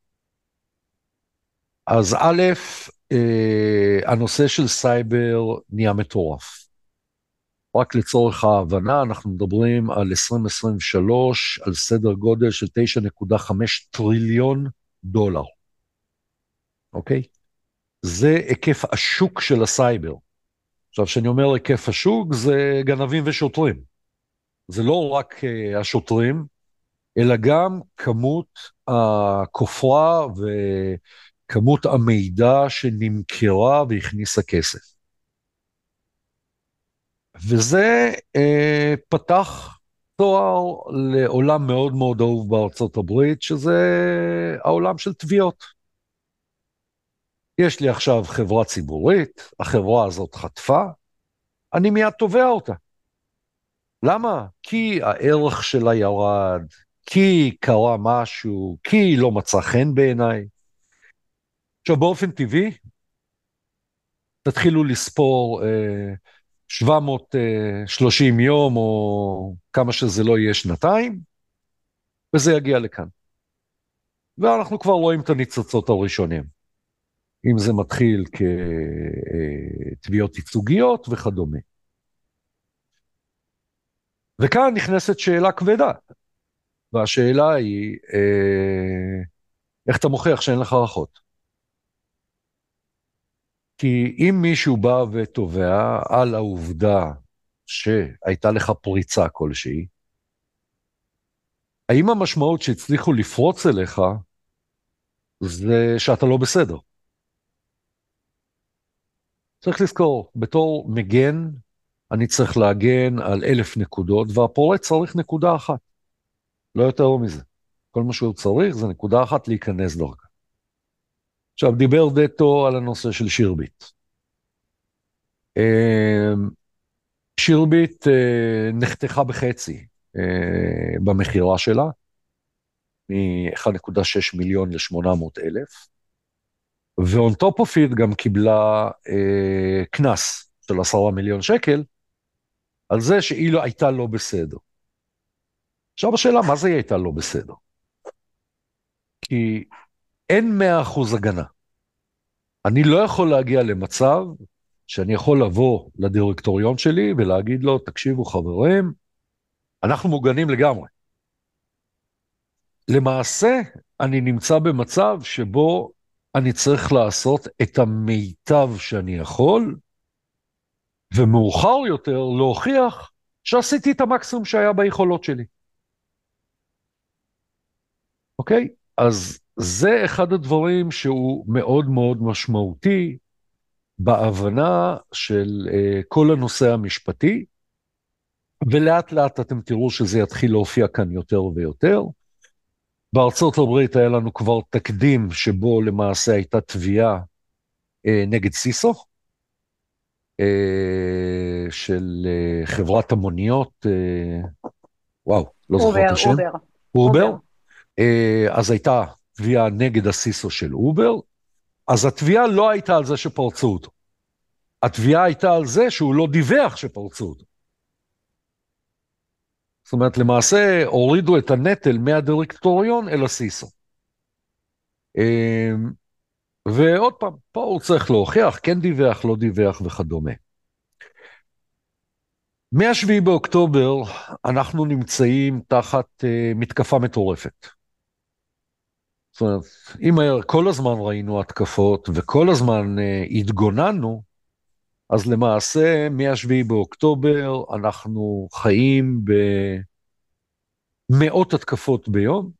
אז א', אה, הנושא של סייבר נהיה מטורף. רק לצורך ההבנה, אנחנו מדברים על 2023, על סדר גודל של 9.5 טריליון דולר, אוקיי? זה היקף השוק של הסייבר. עכשיו, כשאני אומר היקף השוק, זה גנבים ושוטרים. זה לא רק uh, השוטרים, אלא גם כמות הכופרה וכמות המידע שנמכרה והכניסה כסף. וזה uh, פתח תואר לעולם מאוד מאוד אהוב בארצות הברית, שזה העולם של תביעות. יש לי עכשיו חברה ציבורית, החברה הזאת חטפה, אני מיד תובע אותה. למה? כי הערך שלה ירד, כי קרה משהו, כי היא לא מצאה חן בעיניי. עכשיו, באופן טבעי, תתחילו לספור אה, 730 יום, או כמה שזה לא יהיה שנתיים, וזה יגיע לכאן. ואנחנו כבר רואים את הניצוצות הראשונים. אם זה מתחיל כתביעות ייצוגיות וכדומה. וכאן נכנסת שאלה כבדה, והשאלה היא, אה, איך אתה מוכיח שאין לך אחות? כי אם מישהו בא ותובע על העובדה שהייתה לך פריצה כלשהי, האם המשמעות שהצליחו לפרוץ אליך זה שאתה לא בסדר? צריך לזכור, בתור מגן אני צריך להגן על אלף נקודות, והפורץ צריך נקודה אחת, לא יותר מזה. כל מה שהוא צריך זה נקודה אחת להיכנס דרכה. עכשיו, דיבר דטו על הנושא של שירביט. אמ, שירביט אה, נחתכה בחצי אה, במכירה שלה, מ-1.6 מיליון ל-800 אלף, ו-on top of it גם קיבלה אה, קנס של 10 מיליון שקל, על זה שהיא לא הייתה לא בסדר. עכשיו השאלה, מה זה היא הייתה לא בסדר? כי אין מאה אחוז הגנה. אני לא יכול להגיע למצב שאני יכול לבוא לדירקטוריון שלי ולהגיד לו, תקשיבו חברים, אנחנו מוגנים לגמרי. למעשה, אני נמצא במצב שבו אני צריך לעשות את המיטב שאני יכול, ומאוחר יותר להוכיח שעשיתי את המקסימום שהיה ביכולות שלי. אוקיי? אז זה אחד הדברים שהוא מאוד מאוד משמעותי בהבנה של uh, כל הנושא המשפטי, ולאט לאט אתם תראו שזה יתחיל להופיע כאן יותר ויותר. בארצות הברית היה לנו כבר תקדים שבו למעשה הייתה תביעה uh, נגד סיסו, אה, של אה, חברת המוניות, אה, וואו, לא זוכר את השם. אובר. אובר. אז הייתה תביעה נגד ה CISO של אובר, אז התביעה לא הייתה על זה שפרצו אותו. התביעה הייתה על זה שהוא לא דיווח שפרצו אותו. זאת אומרת, למעשה הורידו את הנטל מהדירקטוריון אל ה CISO. אמ, ועוד פעם, פה הוא צריך להוכיח, כן דיווח, לא דיווח וכדומה. מ-7 באוקטובר אנחנו נמצאים תחת uh, מתקפה מטורפת. זאת אומרת, אם כל הזמן ראינו התקפות וכל הזמן uh, התגוננו, אז למעשה מ-7 באוקטובר אנחנו חיים במאות התקפות ביום,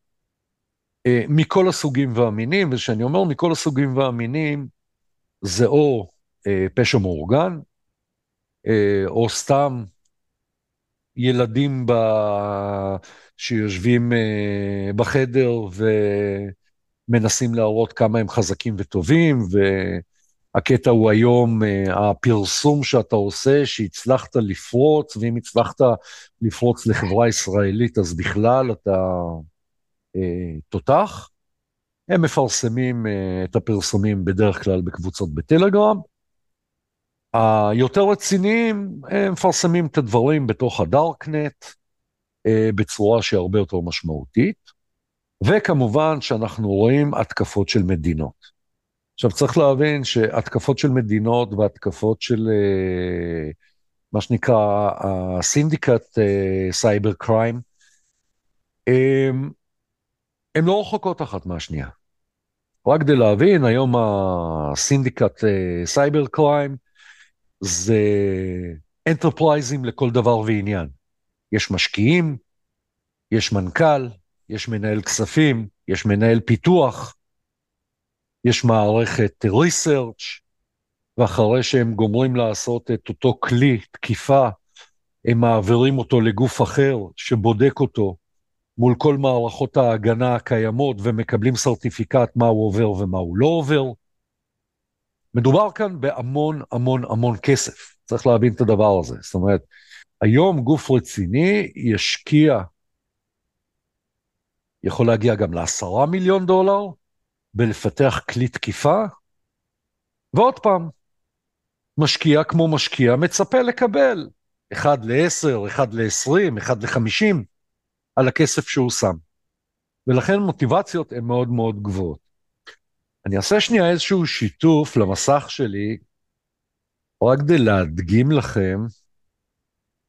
uh, מכל הסוגים והמינים, וכשאני אומר מכל הסוגים והמינים, זה או uh, פשע מאורגן, uh, או סתם ילדים ב... שיושבים בחדר ומנסים להראות כמה הם חזקים וטובים, והקטע הוא היום uh, הפרסום שאתה עושה, שהצלחת לפרוץ, ואם הצלחת לפרוץ לחברה ישראלית, אז בכלל אתה uh, תותח. הם מפרסמים uh, את הפרסומים בדרך כלל בקבוצות בטלגרם. היותר רציניים, הם מפרסמים את הדברים בתוך הדארקנט, אה, בצורה שהיא הרבה יותר משמעותית, וכמובן שאנחנו רואים התקפות של מדינות. עכשיו צריך להבין שהתקפות של מדינות והתקפות של אה, מה שנקרא הסינדיקט cyber crime, הן לא רחוקות אחת מהשנייה. רק כדי להבין, היום הסינדיקט cyber crime, זה enterprise ים לכל דבר ועניין. יש משקיעים, יש מנכ"ל, יש מנהל כספים, יש מנהל פיתוח, יש מערכת research, ואחרי שהם גומרים לעשות את אותו כלי תקיפה, הם מעבירים אותו לגוף אחר שבודק אותו מול כל מערכות ההגנה הקיימות ומקבלים סרטיפיקט מה הוא עובר ומה הוא לא עובר. מדובר כאן בהמון המון המון כסף, צריך להבין את הדבר הזה. זאת אומרת, היום גוף רציני ישקיע, יכול להגיע גם לעשרה מיליון דולר, בלפתח כלי תקיפה, ועוד פעם, משקיע כמו משקיע מצפה לקבל אחד לעשר, אחד לעשרים, אחד לחמישים, על הכסף שהוא שם. ולכן מוטיבציות הן מאוד מאוד גבוהות. אני אעשה שנייה איזשהו שיתוף למסך שלי, רק כדי להדגים לכם.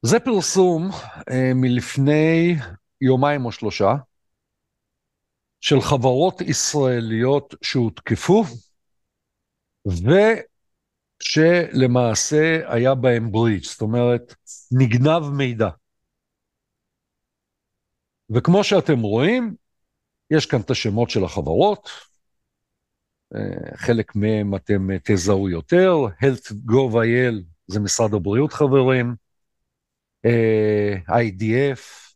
זה פרסום אה, מלפני יומיים או שלושה, של חברות ישראליות שהותקפו, ושלמעשה היה בהם בריץ', זאת אומרת, נגנב מידע. וכמו שאתם רואים, יש כאן את השמות של החברות, אה, חלק מהם אתם אה, תזהו יותר, health.gov.il זה משרד הבריאות חברים, אה, IDF,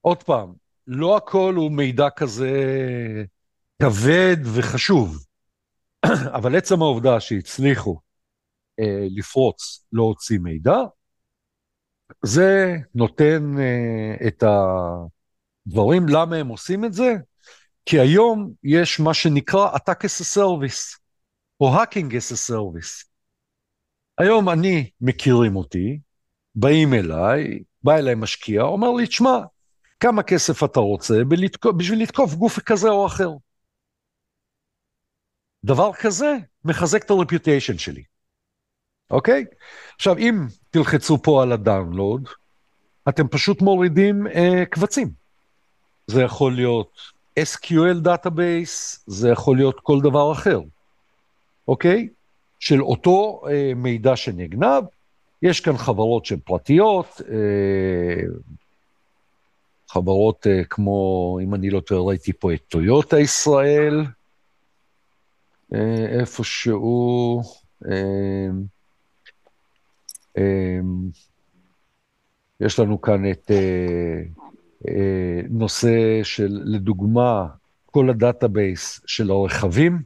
עוד פעם, לא הכל הוא מידע כזה כבד וחשוב, אבל עצם העובדה שהצליחו לפרוץ, להוציא מידע, זה נותן את הדברים, למה הם עושים את זה? כי היום יש מה שנקרא Attack as a Service, או Hacking as a Service. היום אני, מכירים אותי, באים אליי, בא אליי משקיע, אומר לי, תשמע, כמה כסף אתה רוצה בלתקוף, בשביל לתקוף גוף כזה או אחר? דבר כזה מחזק את ה reputation שלי, אוקיי? עכשיו, אם תלחצו פה על ה download, אתם פשוט מורידים אה, קבצים. זה יכול להיות SQL database, זה יכול להיות כל דבר אחר, אוקיי? של אותו אה, מידע שנגנב, יש כאן חברות שהן פרטיות, אה, חברות אה, כמו, אם אני לא טועה, ראיתי פה את טויוטה ישראל, אה, איפשהו, אה, יש לנו כאן את... אה, אה, נושא של, לדוגמה, כל ה database של הרכבים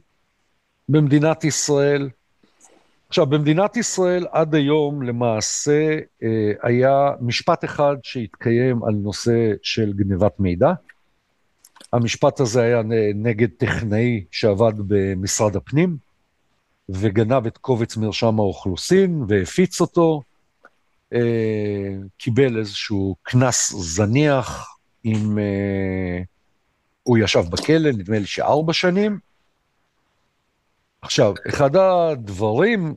במדינת ישראל. עכשיו, במדינת ישראל עד היום למעשה אה, היה משפט אחד שהתקיים על נושא של גנבת מידע. המשפט הזה היה נגד טכנאי שעבד במשרד הפנים, וגנב את קובץ מרשם האוכלוסין והפיץ אותו, אה, קיבל איזשהו קנס זניח עם... אה, הוא ישב בכלא, נדמה לי שארבע שנים. עכשיו, אחד הדברים,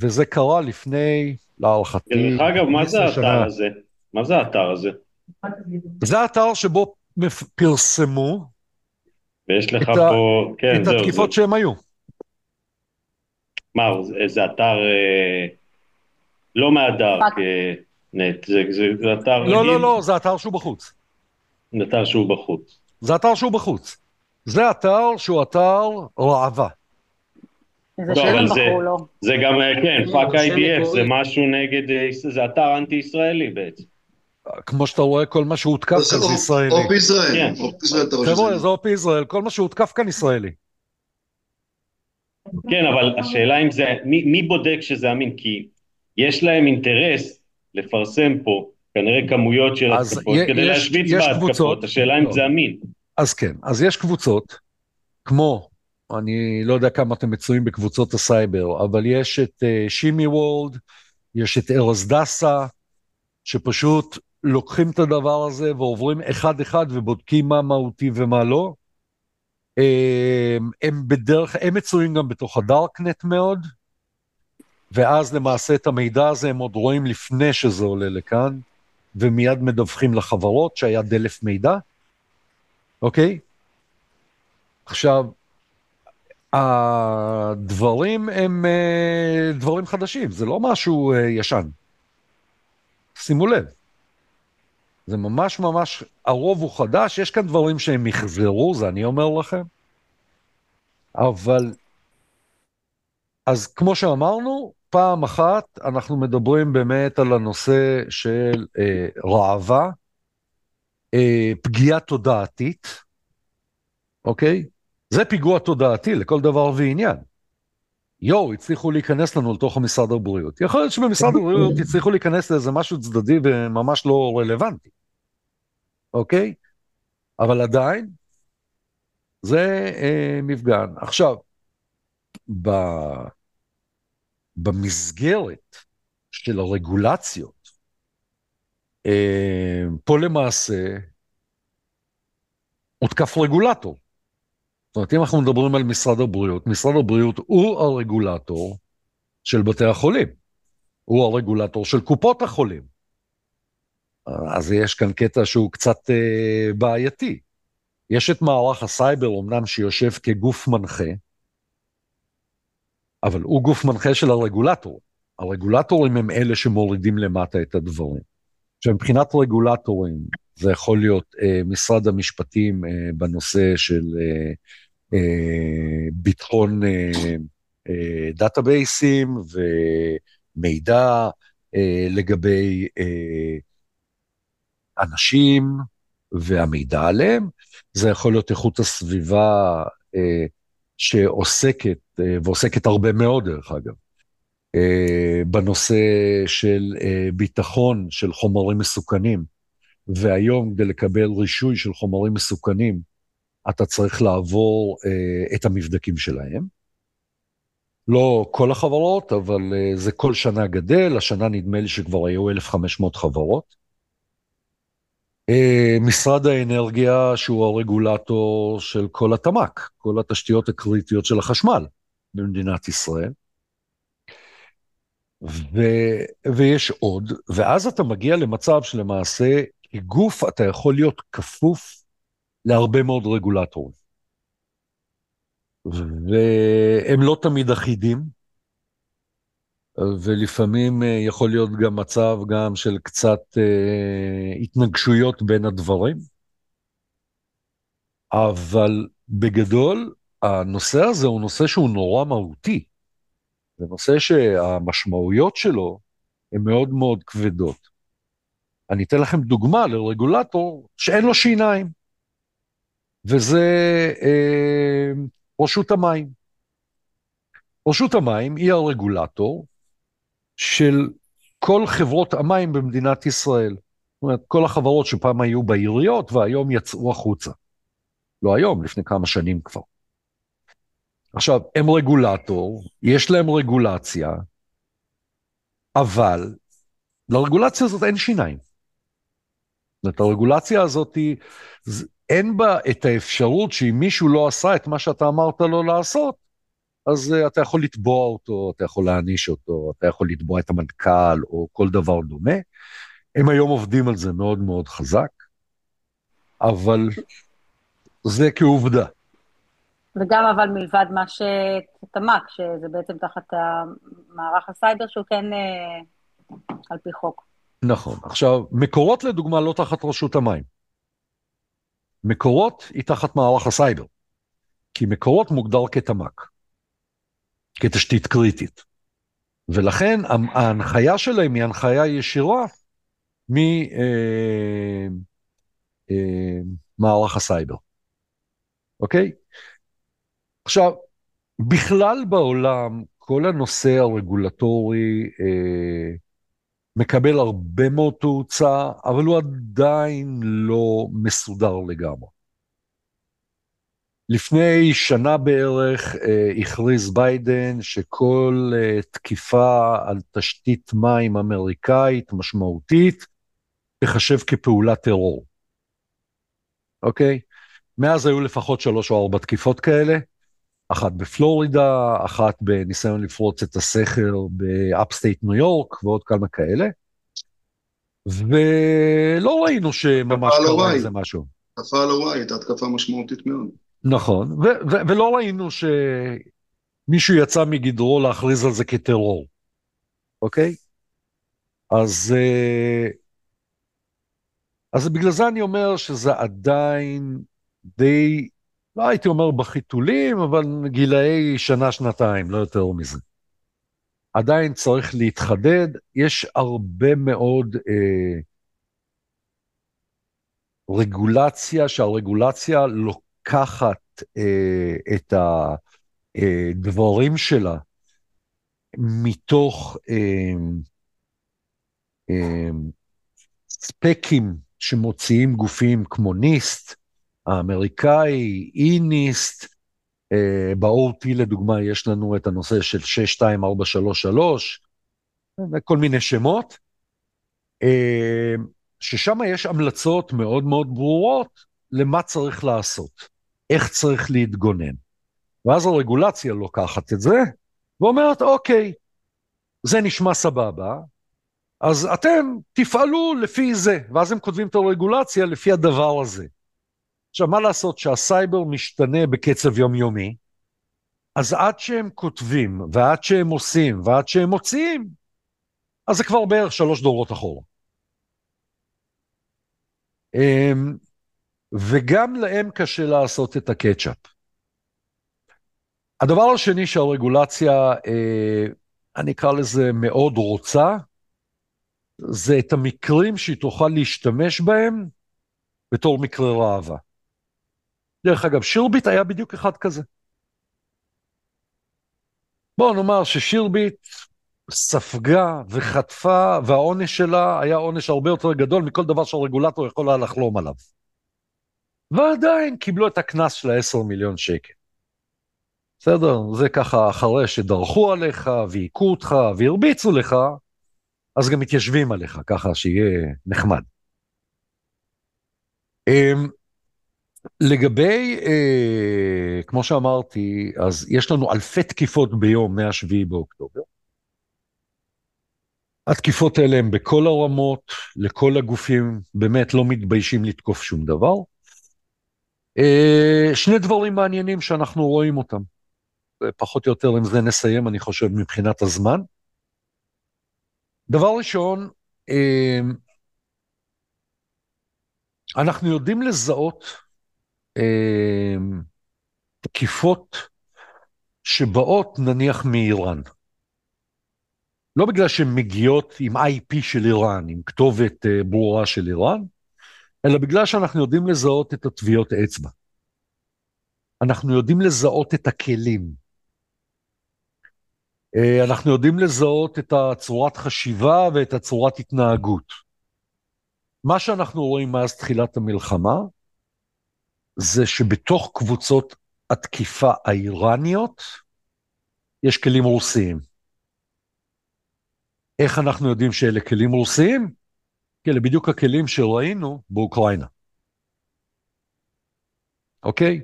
וזה קרה לפני, להערכתי, דרך אגב, מה זה האתר הזה? מה זה האתר הזה? זה האתר שבו פרסמו ויש לך את, פה, ה... כן, את זהו, התקיפות זה, שהם היו. מה, זה- זה אתר אה, לא מה dark אה, net, זה, זה, זה אתר לא, רגיל, לא, לא, זה אתר שהוא בחוץ. זה אתר שהוא בחוץ. זה אתר שהוא בחוץ. זה אתר שהוא אתר ראווה. זה לא, אבל זה- בחרו לו. זה גם, אה, כן, fuck IDF, זה. משהו נגד, אה, זה אתר אנטי-ישראלי בעצם. כמו שאתה רואה, כל מה שהותקף כאן זה Op- ישראלי. Op Israel, כן. Op Israel אתה רואה חבר'ה, שזה... זה Op Israel, כל מה שהותקף כאן ישראלי. כן, אבל השאלה אם זה, מי, מי בודק שזה אמין? כי יש להם אינטרס לפרסם פה כנראה כמויות של אז התקפות כדי יש- להשוויץ יש בהתקפות, השאלה אם. זה אמין. אז כן, אז יש קבוצות, כמו, אני לא יודע כמה אתם מצויים בקבוצות הסייבר, אבל יש את אה, שימי וולד, יש את ארז דסה, שפשוט לוקחים את הדבר הזה ועוברים אחד-אחד ובודקים מה מהותי ומה לא. הם, הם בדרך, הם מצויים גם בתוך הדארקנט מאוד, ואז למעשה את המידע הזה הם עוד רואים לפני שזה עולה לכאן, ומיד מדווחים לחברות שהיה דלף מידע, אוקיי? עכשיו, הדברים הם אה, דברים חדשים, זה לא משהו אה, ישן. שימו לב, זה ממש ממש, הרוב הוא חדש, יש כאן דברים שהם יחזרו, זה אני אומר לכם, אבל, אז כמו שאמרנו, פעם אחת אנחנו מדברים באמת על הנושא של אה, ראווה, אה, פגיעה תודעתית, אוקיי? זה פיגוע תודעתי לכל דבר ועניין. יואו, הצליחו להיכנס לנו לתוך משרד הבריאות. יכול להיות שבמשרד הבריאות הצליחו להיכנס לאיזה משהו צדדי וממש לא רלוונטי, אוקיי? אבל עדיין, זה אה, מפגן. עכשיו, ב, במסגרת של הרגולציות, אה, פה למעשה הותקף רגולטור. זאת אומרת, אם אנחנו מדברים על משרד הבריאות, משרד הבריאות הוא הרגולטור של בתי החולים. הוא הרגולטור של קופות החולים. אז יש כאן קטע שהוא קצת אה, בעייתי. יש את מערך הסייבר, אמנם שיושב כגוף מנחה, אבל הוא גוף מנחה של הרגולטור. הרגולטורים הם אלה שמורידים למטה את הדברים. עכשיו, מבחינת רגולטורים, זה יכול להיות אה, משרד המשפטים אה, בנושא של אה, ביטחון אה, אה, database ים ומידע אה, לגבי אה, אנשים והמידע עליהם. זה יכול להיות איכות הסביבה אה, שעוסקת, אה, ועוסקת הרבה מאוד דרך אגב, אה, בנושא של אה, ביטחון של חומרים מסוכנים, והיום כדי לקבל רישוי של חומרים מסוכנים, אתה צריך לעבור אה, את המבדקים שלהם. לא כל החברות, אבל אה, זה כל שנה גדל, השנה נדמה לי שכבר היו 1,500 חברות. אה, משרד האנרגיה, שהוא הרגולטור של כל התמ"ק, כל התשתיות הקריטיות של החשמל במדינת ישראל. ו, ויש עוד, ואז אתה מגיע למצב שלמעשה כגוף אתה יכול להיות כפוף להרבה מאוד רגולטורים. והם לא תמיד אחידים, ולפעמים אה, יכול להיות גם מצב גם של קצת אה, התנגשויות בין הדברים, אבל בגדול הנושא הזה הוא נושא שהוא נורא מהותי. זה נושא שהמשמעויות שלו הן מאוד מאוד כבדות. אני אתן לכם דוגמה לרגולטור שאין לו שיניים, וזה אה, רשות המים. רשות המים היא הרגולטור של כל חברות המים במדינת ישראל. אומרת, כל החברות שפעם היו בעיריות והיום יצאו החוצה. לא היום, לפני כמה שנים כבר. עכשיו, הם רגולטור, יש להם רגולציה, אבל לרגולציה הזאת אין שיניים. זאת אומרת, הרגולציה הזאת, אין בה את האפשרות שאם מישהו לא עשה את מה שאתה אמרת לו לעשות, אז uh, אתה יכול לתבוע אותו, אתה יכול להעניש אותו, אתה יכול לתבוע את המנכ"ל או כל דבר דומה. הם היום עובדים על זה מאוד מאוד חזק, אבל זה כעובדה. וגם אבל מלבד מה שתמ"ק, שזה בעצם תחת מערך הסייבר שהוא כן אה, על פי חוק. נכון. עכשיו, מקורות לדוגמה לא תחת רשות המים. מקורות היא תחת מערך הסייבר, כי מקורות מוגדר כתמ"ק, כתשתית קריטית. ולכן ההנחיה שלהם היא הנחיה ישירה ממערך אה, הסייבר, אוקיי? עכשיו, בכלל בעולם, כל הנושא הרגולטורי אה, מקבל הרבה מאוד תאוצה, אבל הוא עדיין לא מסודר לגמרי. לפני שנה בערך אה, הכריז ביידן שכל אה, תקיפה על תשתית מים אמריקאית משמעותית תחשב כפעולת טרור. אוקיי? מאז היו לפחות שלוש או ארבע תקיפות כאלה, אחת בפלורידה, אחת בניסיון לפרוץ את הסכר ב upstate New York ועוד כמה כאלה. ולא ראינו שממש קרה איזה משהו. התקפה על הוואי הייתה התקפה משמעותית מאוד. נכון, ו- ו- ולא ראינו שמישהו יצא מגדרו להכריז על זה כטרור, אוקיי? אז, אה, אז בגלל זה אני אומר שזה עדיין די לא הייתי אומר בחיתולים, אבל גילאי שנה-שנתיים, לא יותר מזה. עדיין צריך להתחדד, יש הרבה מאוד אה, רגולציה, שהרגולציה לוקחת אה, את הדברים אה, שלה מתוך אה, אה, ספקים שמוציאים גופים כמו ניסט, האמריקאי, איניסט, אה, ב-OT לדוגמה יש לנו את הנושא של 62433, וכל מיני שמות, אה, ששם יש המלצות מאוד מאוד ברורות למה צריך לעשות, איך צריך להתגונן. ואז הרגולציה לוקחת את זה ואומרת, אוקיי, זה נשמע סבבה, אז אתם תפעלו לפי זה, ואז הם כותבים את הרגולציה לפי הדבר הזה. עכשיו, מה לעשות שהסייבר משתנה בקצב יומיומי, אז עד שהם כותבים, ועד שהם עושים, ועד שהם מוציאים, אז זה כבר בערך שלוש דורות אחורה. אמ, וגם להם קשה לעשות את הקטשאפ. הדבר השני שהרגולציה, אה, אני אקרא לזה מאוד רוצה, זה את המקרים שהיא תוכל להשתמש בהם בתור מקרה ראווה. דרך אגב, שירביט היה בדיוק אחד כזה. בואו נאמר ששירביט ספגה וחטפה, והעונש שלה היה עונש הרבה יותר גדול מכל דבר שהרגולטור יכול היה לחלום עליו. ועדיין קיבלו את הקנס של ה-10 מיליון שקל. בסדר? זה ככה אחרי שדרכו עליך, והיכו אותך, והרביצו לך, אז גם מתיישבים עליך, ככה שיהיה נחמד. לגבי, אה, כמו שאמרתי, אז יש לנו אלפי תקיפות ביום מ-7 באוקטובר. התקיפות האלה הן בכל הרמות, לכל הגופים, באמת לא מתביישים לתקוף שום דבר. אה, שני דברים מעניינים שאנחנו רואים אותם. פחות או יותר עם זה נסיים, אני חושב, מבחינת הזמן. דבר ראשון, אה, אנחנו יודעים לזהות אה, תקיפות שבאות נניח מאיראן. לא בגלל שהן מגיעות עם IP של איראן, עם כתובת אה, ברורה של איראן, אלא בגלל שאנחנו יודעים לזהות את הטביעות אצבע. אנחנו יודעים לזהות את הכלים. אה, אנחנו יודעים לזהות את הצורת חשיבה ואת הצורת התנהגות. מה שאנחנו רואים מאז תחילת המלחמה, זה שבתוך קבוצות התקיפה האיראניות, יש כלים רוסיים. איך אנחנו יודעים שאלה כלים רוסיים? כי אלה בדיוק הכלים שראינו באוקראינה. אוקיי?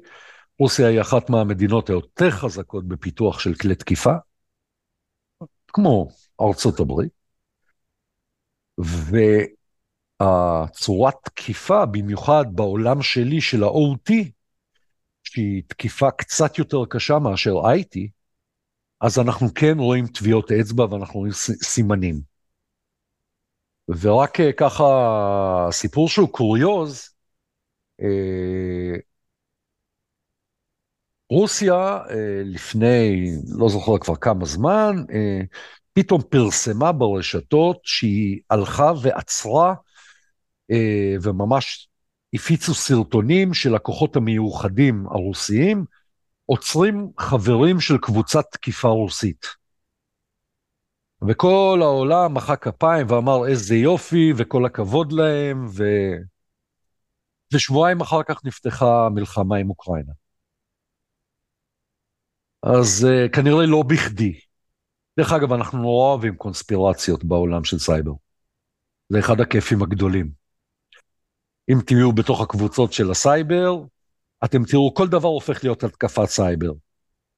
רוסיה היא אחת מהמדינות היותר חזקות בפיתוח של כלי תקיפה, כמו ארצות הברית, והצורת תקיפה, במיוחד בעולם שלי של ה-OT, שהיא תקיפה קצת יותר קשה מאשר IT, אז אנחנו כן רואים טביעות אצבע ואנחנו רואים סימנים. ורק אה, ככה, סיפור שהוא קוריוז, אה, רוסיה אה, לפני, לא זוכר כבר כמה זמן, פתאום פרסמה ברשתות שהיא הלכה ועצרה וממש הפיצו סרטונים של הכוחות המיוחדים הרוסיים, עוצרים חברים של קבוצת תקיפה רוסית. וכל העולם מחא כפיים ואמר איזה יופי וכל הכבוד להם, ו... ושבועיים אחר כך נפתחה מלחמה עם אוקראינה. אז אה, כנראה לא בכדי. דרך אגב, אנחנו נורא אוהבים קונספירציות בעולם של סייבר. זה אחד הכיפים הגדולים. אם תהיו בתוך הקבוצות של הסייבר, אתם תראו, כל דבר הופך להיות התקפת סייבר.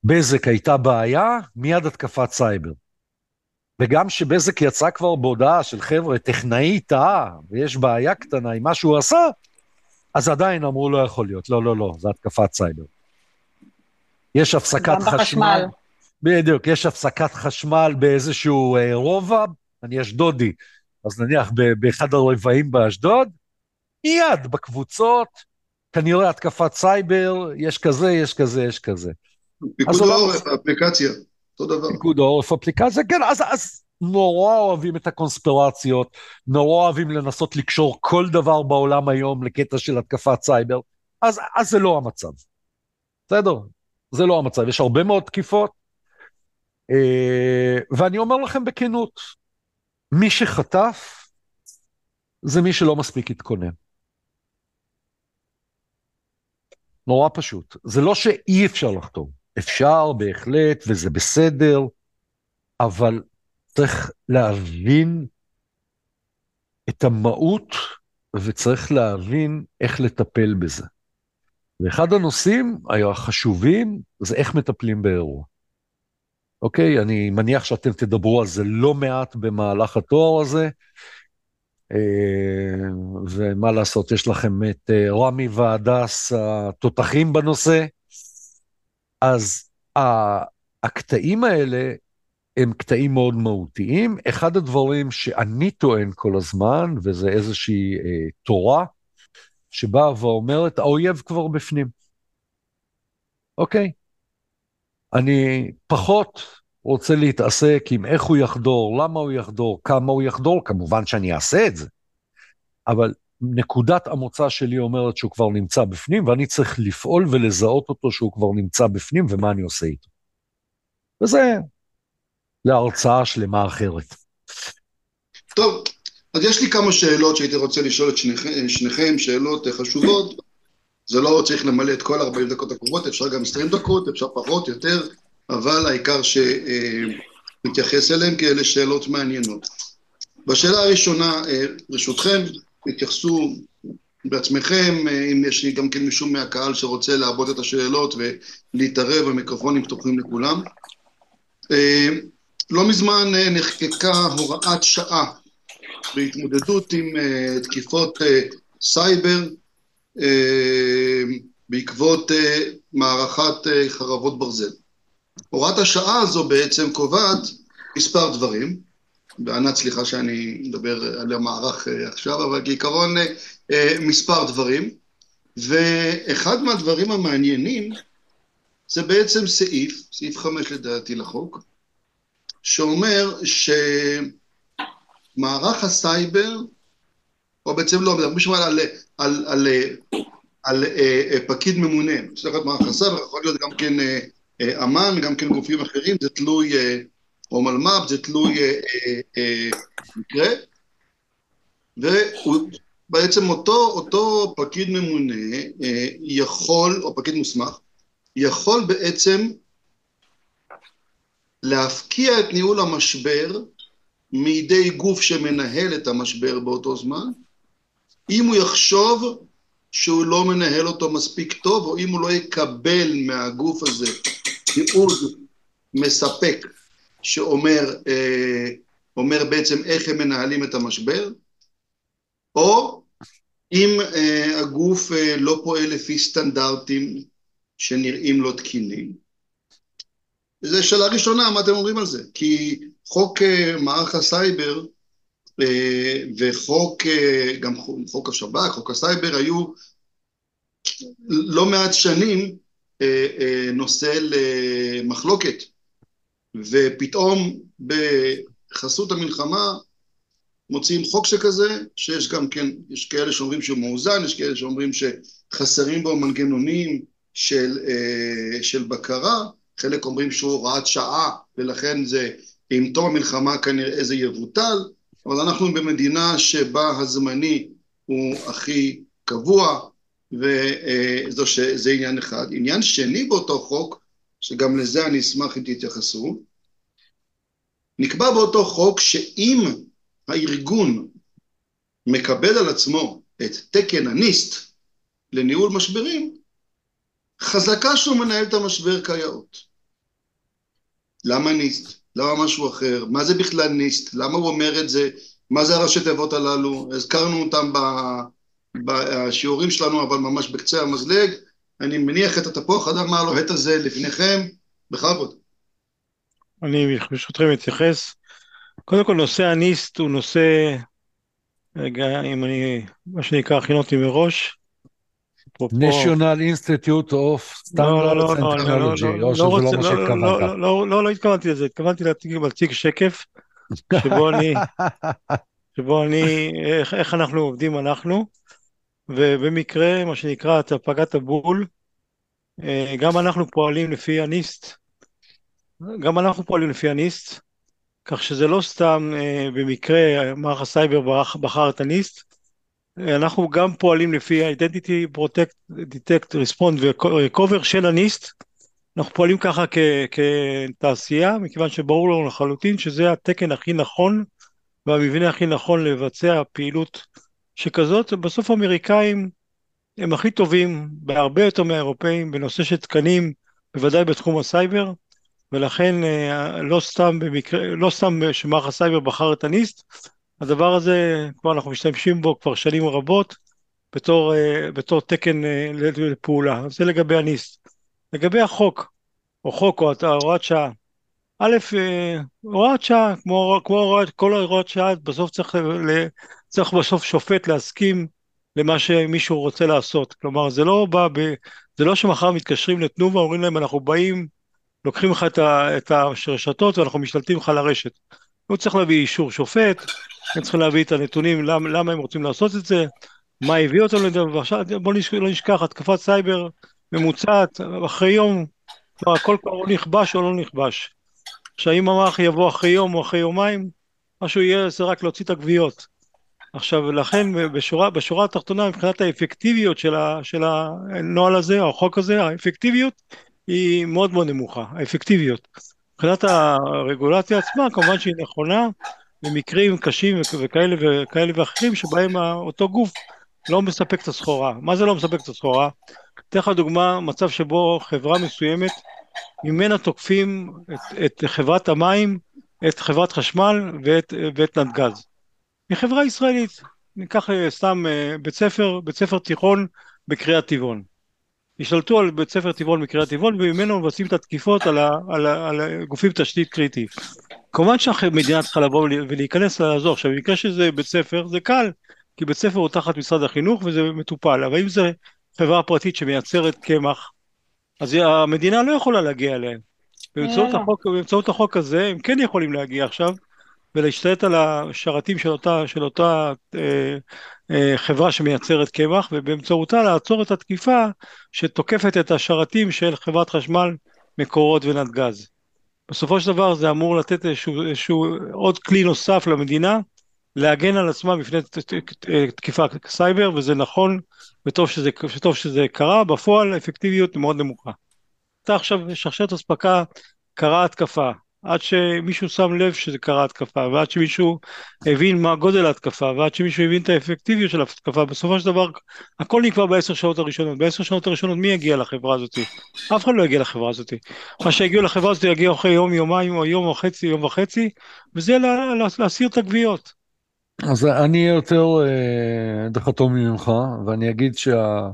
בזק הייתה בעיה, מיד התקפת סייבר. וגם שבזק יצא כבר בהודעה של חבר'ה, טכנאי טעה, ויש בעיה קטנה עם מה שהוא עשה, אז עדיין אמרו לא יכול להיות, לא, לא, לא, זה התקפת סייבר. יש הפסקת חשמל. בחשמל. בדיוק, יש הפסקת חשמל באיזשהו אה, רובע, אני אשדודי, אז נניח באחד הרבעים באשדוד, מיד בקבוצות, כנראה התקפת סייבר, יש כזה, יש כזה, יש כזה. פיקוד העורף, אפליקציה, אותו דבר. פיקוד העורף, אפליקציה, כן, אז, אז נורא אוהבים את הקונספירציות, נורא אוהבים לנסות לקשור כל דבר בעולם היום לקטע של התקפת סייבר, אז, אז זה לא המצב. בסדר? זה לא המצב. יש הרבה מאוד תקיפות, אה, ואני אומר לכם בכנות, מי שחטף זה מי שלא מספיק התכונן. נורא פשוט. זה לא שאי אפשר לחתום, אפשר בהחלט וזה בסדר, אבל צריך להבין את המהות וצריך להבין איך לטפל בזה. ואחד הנושאים החשובים זה איך מטפלים באירוע. אוקיי? אני מניח שאתם תדברו על זה לא מעט במהלך התואר הזה, ומה לעשות, יש לכם את אה, רמי והדס התותחים בנושא. אז הקטעים האלה הם קטעים מאוד מהותיים. אחד הדברים שאני טוען כל הזמן, וזה איזושהי אה, תורה, שבאה ואומרת, האויב כבר בפנים. אוקיי? אני פחות רוצה להתעסק עם איך הוא יחדור, למה הוא יחדור, כמה הוא יחדור, כמובן שאני אעשה את זה. אבל נקודת המוצא שלי אומרת שהוא כבר נמצא בפנים, ואני צריך לפעול ולזהות אותו שהוא כבר נמצא בפנים, ומה אני עושה איתו. וזה להרצאה שלמה אחרת. טוב, אז יש לי כמה שאלות שהייתי רוצה לשאול את שניכם, שניכם שאלות חשובות. זה לא צריך למלא את כל 40 דקות הקרובות, אפשר גם 20 דקות, אפשר פחות, יותר. אבל העיקר שנתייחס אליהם, כי אלה שאלות מעניינות. בשאלה הראשונה, אה, ברשותכם, תתייחסו בעצמכם, אה, אם יש לי גם כן מישהו מהקהל שרוצה לעבוד את השאלות ולהתערב, המיקרופונים פתוחים לכולם. אה, לא מזמן נחקקה הוראת שעה בהתמודדות עם תקיפות סייבר בעקבות מערכת חרבות ברזל. הוראת השעה הזו בעצם קובעת מספר דברים, וענת סליחה שאני מדבר על המערך אה, עכשיו, אבל כעיקרון אה, אה, מספר דברים, ואחד מהדברים המעניינים זה בעצם סעיף, סעיף חמש לדעתי לחוק, שאומר שמערך הסייבר, או בעצם לא, מדברים שם על, על, על, על, על, פקיד ממונה, צריך להיות מערך הסייבר, יכול להיות גם כן אמ"ן, גם כן גופים אחרים, זה תלוי, אה, או מלמ"ב, זה תלוי אה, מקרה. בעצם אותו, אותו פקיד ממונה אה, יכול, או פקיד מוסמך, יכול בעצם להפקיע את ניהול המשבר מידי גוף שמנהל את המשבר באותו זמן, אם הוא יחשוב שהוא לא מנהל אותו מספיק טוב, או אם הוא לא יקבל מהגוף הזה תיעוד מספק שאומר אה, אומר בעצם איך הם מנהלים את המשבר, או אם אה, הגוף אה, לא פועל לפי סטנדרטים שנראים לא תקינים. זו שאלה ראשונה, מה אתם אומרים על זה? כי חוק אה, מערך הסייבר וחוק, אה, גם חוק השב"כ, חוק הסייבר, היו לא מעט שנים אה, אה, נושא למחלוקת. ופתאום בחסות המלחמה מוציאים חוק שכזה, שיש גם כן, יש כאלה שאומרים שהוא מאוזן, יש כאלה שאומרים שחסרים בו מנגנונים של, אה, של בקרה, חלק אומרים שהוא הוראת שעה, ולכן זה, עם תום המלחמה כנראה זה יבוטל, אבל אנחנו במדינה שבה הזמני הוא הכי קבוע, וזה עניין אחד. עניין שני באותו חוק, שגם לזה אני אשמח אם תתייחסו, נקבע באותו חוק שאם הארגון מקבל על עצמו את תקן הניסט לניהול משברים, חזקה שהוא מנהל את המשבר כיאות. למה ניסט? למה משהו אחר? מה זה בכלל ניסט? למה הוא אומר את זה? מה זה הראשי תיבות הללו? הזכרנו אותם בשיעורים שלנו, אבל ממש בקצה המזלג. אני מניח את התפוח אדם הלוהט הזה לפניכם, בכבוד. אני ברשותכם אתייחס. קודם כל נושא הניסט הוא נושא, רגע, אם אני, מה שנקרא, הכין אותי מראש. National institute of standards and technology, או שזה לא מה שהתכוונת. לא, לא התכוונתי לזה, התכוונתי להציג שקף, שבו אני, שבו אני, איך אנחנו עובדים אנחנו, ובמקרה, מה שנקרא, אתה פגעת בול, אה, גם אנחנו פועלים לפי הניסט, גם אנחנו פועלים לפי הניסט, כך שזה לא סתם אה, במקרה מערך הסייבר בחר את הניסט, אנחנו גם פועלים לפי Identity Protect, Detect, Respond ו-Cover של הניסט, אנחנו פועלים ככה כ- כתעשייה, מכיוון שברור לנו לחלוטין שזה התקן הכי נכון והמבנה הכי נכון לבצע פעילות שכזאת, בסוף האמריקאים הם הכי טובים בהרבה יותר מהאירופאים בנושא של תקנים, בוודאי בתחום הסייבר, ולכן אה, לא סתם במקרה, לא סתם שמערך הסייבר בחר את ה NIST, הדבר הזה כבר אנחנו משתמשים בו כבר שנים רבות בתור, אה, בתור תקן אה, לפעולה, זה לגבי ה NIST. לגבי החוק, או חוק או הוראת שעה, א', הוראת שעה, כמו, כמו הוראת, כל הוראת שעה, בסוף צריך, צריך בסוף שופט להסכים למה שמישהו רוצה לעשות. כלומר, זה לא בא ב... זה לא שמחר מתקשרים לתנובה, אומרים להם, אנחנו באים לוקחים לך את הרשתות ואנחנו משתלטים לך לרשת. הוא צריך להביא אישור שופט, הם צריכים להביא את הנתונים למה, למה הם רוצים לעשות את זה, מה הביא אותם לזה, ועכשיו בואו לא נשכח, התקפת סייבר ממוצעת, אחרי יום, כבר הכל כבר או נכבש או לא נכבש. עכשיו אם המערך יבוא אחרי יום או אחרי יומיים, מה שהוא יהיה זה רק להוציא את הגוויות. עכשיו לכן בשורה, בשורה התחתונה מבחינת האפקטיביות של, ה, של הנוהל הזה או החוק הזה, האפקטיביות היא מאוד מאוד נמוכה, האפקטיביות. מבחינת הרגולציה עצמה, כמובן שהיא נכונה במקרים קשים וכאלה וכאלה ואחרים שבהם אותו גוף לא מספק את הסחורה. מה זה לא מספק את הסחורה? אתן לך דוגמה, מצב שבו חברה מסוימת, ממנה תוקפים את, את חברת המים, את חברת חשמל ואת, ואת נתגז. היא חברה ישראלית, ניקח אה, סתם אה, בית ספר, בית ספר תיכון בקריית טבעון. השתלטו על בית ספר טבעון מקריית טבעון וממנו מבצעים את התקיפות על, ה, על, ה, על גופים תשתית קריטי. כמובן שהמדינה צריכה לבוא ולהיכנס לעזור. עכשיו במקרה שזה בית ספר זה קל, כי בית ספר הוא תחת משרד החינוך וזה מטופל, אבל אם זה חברה פרטית שמייצרת קמח, אז המדינה לא יכולה להגיע אליהם. באמצעות אה. החוק, באמצעות החוק הזה הם כן יכולים להגיע עכשיו ולהשתלט על השרתים של אותה, של אותה אה, אה, חברה שמייצרת קמח, ובאמצעותה לעצור את התקיפה שתוקפת את השרתים של חברת חשמל, מקורות ונתגז. בסופו של דבר זה אמור לתת איזשהו, איזשהו עוד כלי נוסף למדינה להגן על עצמם בפני תקיפה סייבר, וזה נכון, וטוב שזה, וטוב שזה קרה, בפועל האפקטיביות מאוד נמוכה. אתה עכשיו, שרשרת אספקה, קרה התקפה, עד שמישהו שם לב שזה קרה התקפה, ועד שמישהו הבין מה גודל ההתקפה, ועד שמישהו הבין את האפקטיביות של ההתקפה, בסופו של דבר הכל נקבע בעשר שעות הראשונות. בעשר שעות הראשונות מי יגיע לחברה הזאת? אף אחד לא יגיע לחברה הזאת. מה שיגיעו לחברה הזאת יגיע אחרי יום, יומיים, או יום וחצי, יום וחצי, וזה לה, לה, להסיר את הגוויות. אז אני יותר אה, דחתומי ממך, ואני אגיד שה...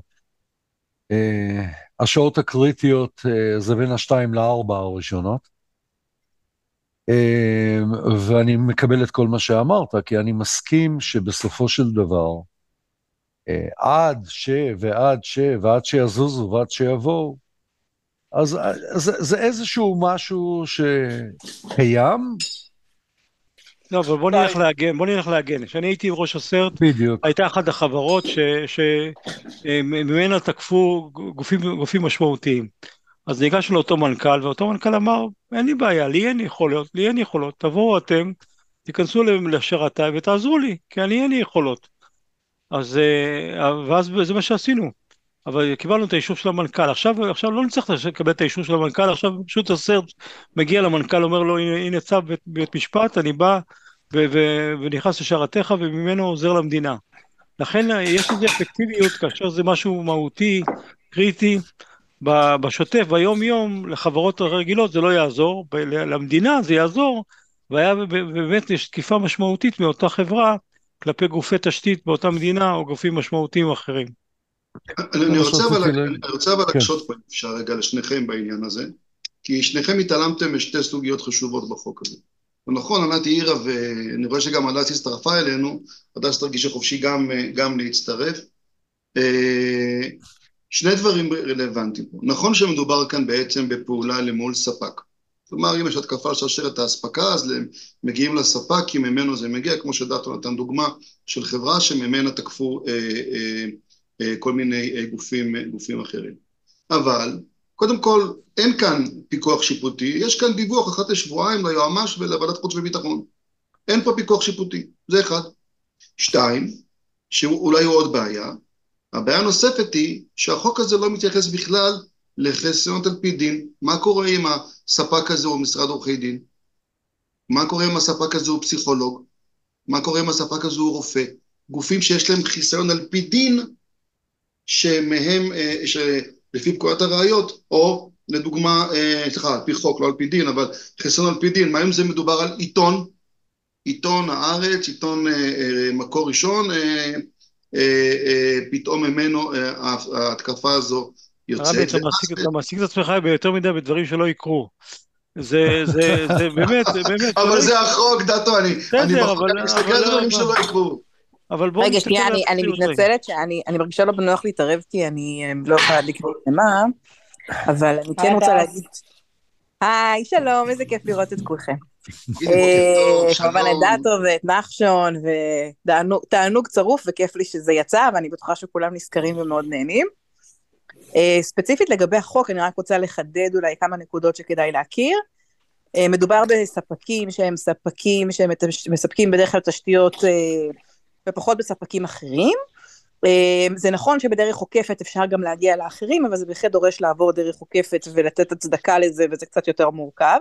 אה, השעות הקריטיות אה, זה בין השתיים לארבע הראשונות. אמ, ואני מקבל את כל מה שאמרת, כי אני מסכים שבסופו של דבר, אה, עד ש, ועד ש, ועד שיזוזו, ועד שיבואו, אז זה, זה איזשהו משהו שקיים. לא, אבל בוא נלך להגן, בוא נלך להגן. כשאני הייתי ראש הסרט, בדיוק. הייתה אחת החברות שממנה תקפו גופים, גופים משמעותיים. אז ניגשנו לאותו מנכ"ל, ואותו מנכ"ל אמר, אין לי בעיה, לי אין יכולות, לי אין יכולות, תבואו אתם, תיכנסו לשרתיי ותעזרו לי, כי אני אין לי יכולות. אז, אה, ואז זה מה שעשינו. אבל קיבלנו את האישור של המנכ"ל. עכשיו, עכשיו לא נצטרך לקבל את האישור של המנכ"ל, עכשיו פשוט הסרט מגיע למנכ"ל, אומר לו, הנה, הנה צו בית, בית משפט, אני בא ו- ו- ונכנס לשערתך וממנו עוזר למדינה. לכן יש לזה אפקטיביות כאשר זה משהו מהותי, קריטי, בשוטף, ביום יום, לחברות הרגילות זה לא יעזור, למדינה זה יעזור, והיה באמת יש תקיפה משמעותית מאותה חברה כלפי גופי תשתית באותה מדינה או גופים משמעותיים אחרים. אני רוצה אבל כן. להקשות פה, אם אפשר רגע, לשניכם בעניין הזה, כי שניכם התעלמתם משתי סוגיות חשובות בחוק הזה. נכון, ענת העירה, ואני רואה שגם הדס הצטרפה אלינו, הדס תרגישה חופשי גם, גם להצטרף. שני דברים רלוונטיים פה. נכון שמדובר כאן בעצם בפעולה למול ספק. כלומר, אם יש התקפה על שרשרת האספקה, אז מגיעים לספק, כי ממנו זה מגיע, כמו שדאטו נתן דוגמה של חברה שממנה תקפו אה, אה, אה, כל מיני אה, גופים, אה, גופים אחרים. אבל, קודם כל, אין כאן פיקוח שיפוטי, יש כאן דיווח אחת לשבועיים ליועמ"ש ולוועדת חוץ וביטחון. אין פה פיקוח שיפוטי, זה אחד. שתיים, שאולי הוא עוד בעיה, הבעיה הנוספת היא שהחוק הזה לא מתייחס בכלל לחסיונות על פי דין. מה קורה אם הספק הזה הוא משרד עורכי דין? מה קורה אם הספק הזה הוא פסיכולוג? מה קורה אם הספק הזה הוא רופא? גופים שיש להם חיסיון על פי דין, שמהם, אה, שלפי פקודת הראיות, או לדוגמה, אה, סליחה, על פי חוק, לא על פי דין, אבל חיסיון על פי דין, מה אם זה מדובר על עיתון? עיתון הארץ, עיתון אה, מקור ראשון, פתאום ממנו אה, ההתקפה הזו יוצאת. רבי, אתה מעסיק את עצמך ביותר מדי בדברים שלא יקרו. זה, זה, זה באמת, זה באמת. אבל זה החוק, דאטו, אני מסתכל על דברים שלא יקרו. אבל בואו... רגע, שנייה, אני מתנצלת שאני מרגישה לא בנוח להתערב, כי אני לא יכולה לקרוא למה, אבל אני כן רוצה להגיד... היי, שלום, איזה כיף לראות את כולכם. אה, כמובן את דאטו ואת נחשון, ותענוג צרוף, וכיף לי שזה יצא, ואני בטוחה שכולם נזכרים ומאוד נהנים. אה, ספציפית לגבי החוק, אני רק רוצה לחדד אולי כמה נקודות שכדאי להכיר. אה, מדובר בספקים שהם ספקים שהם מספקים בדרך כלל תשתיות ופחות בספקים אחרים. זה נכון שבדרך עוקפת אפשר גם להגיע לאחרים, אבל זה בהחלט דורש לעבור דרך עוקפת ולתת הצדקה לזה, וזה קצת יותר מורכב.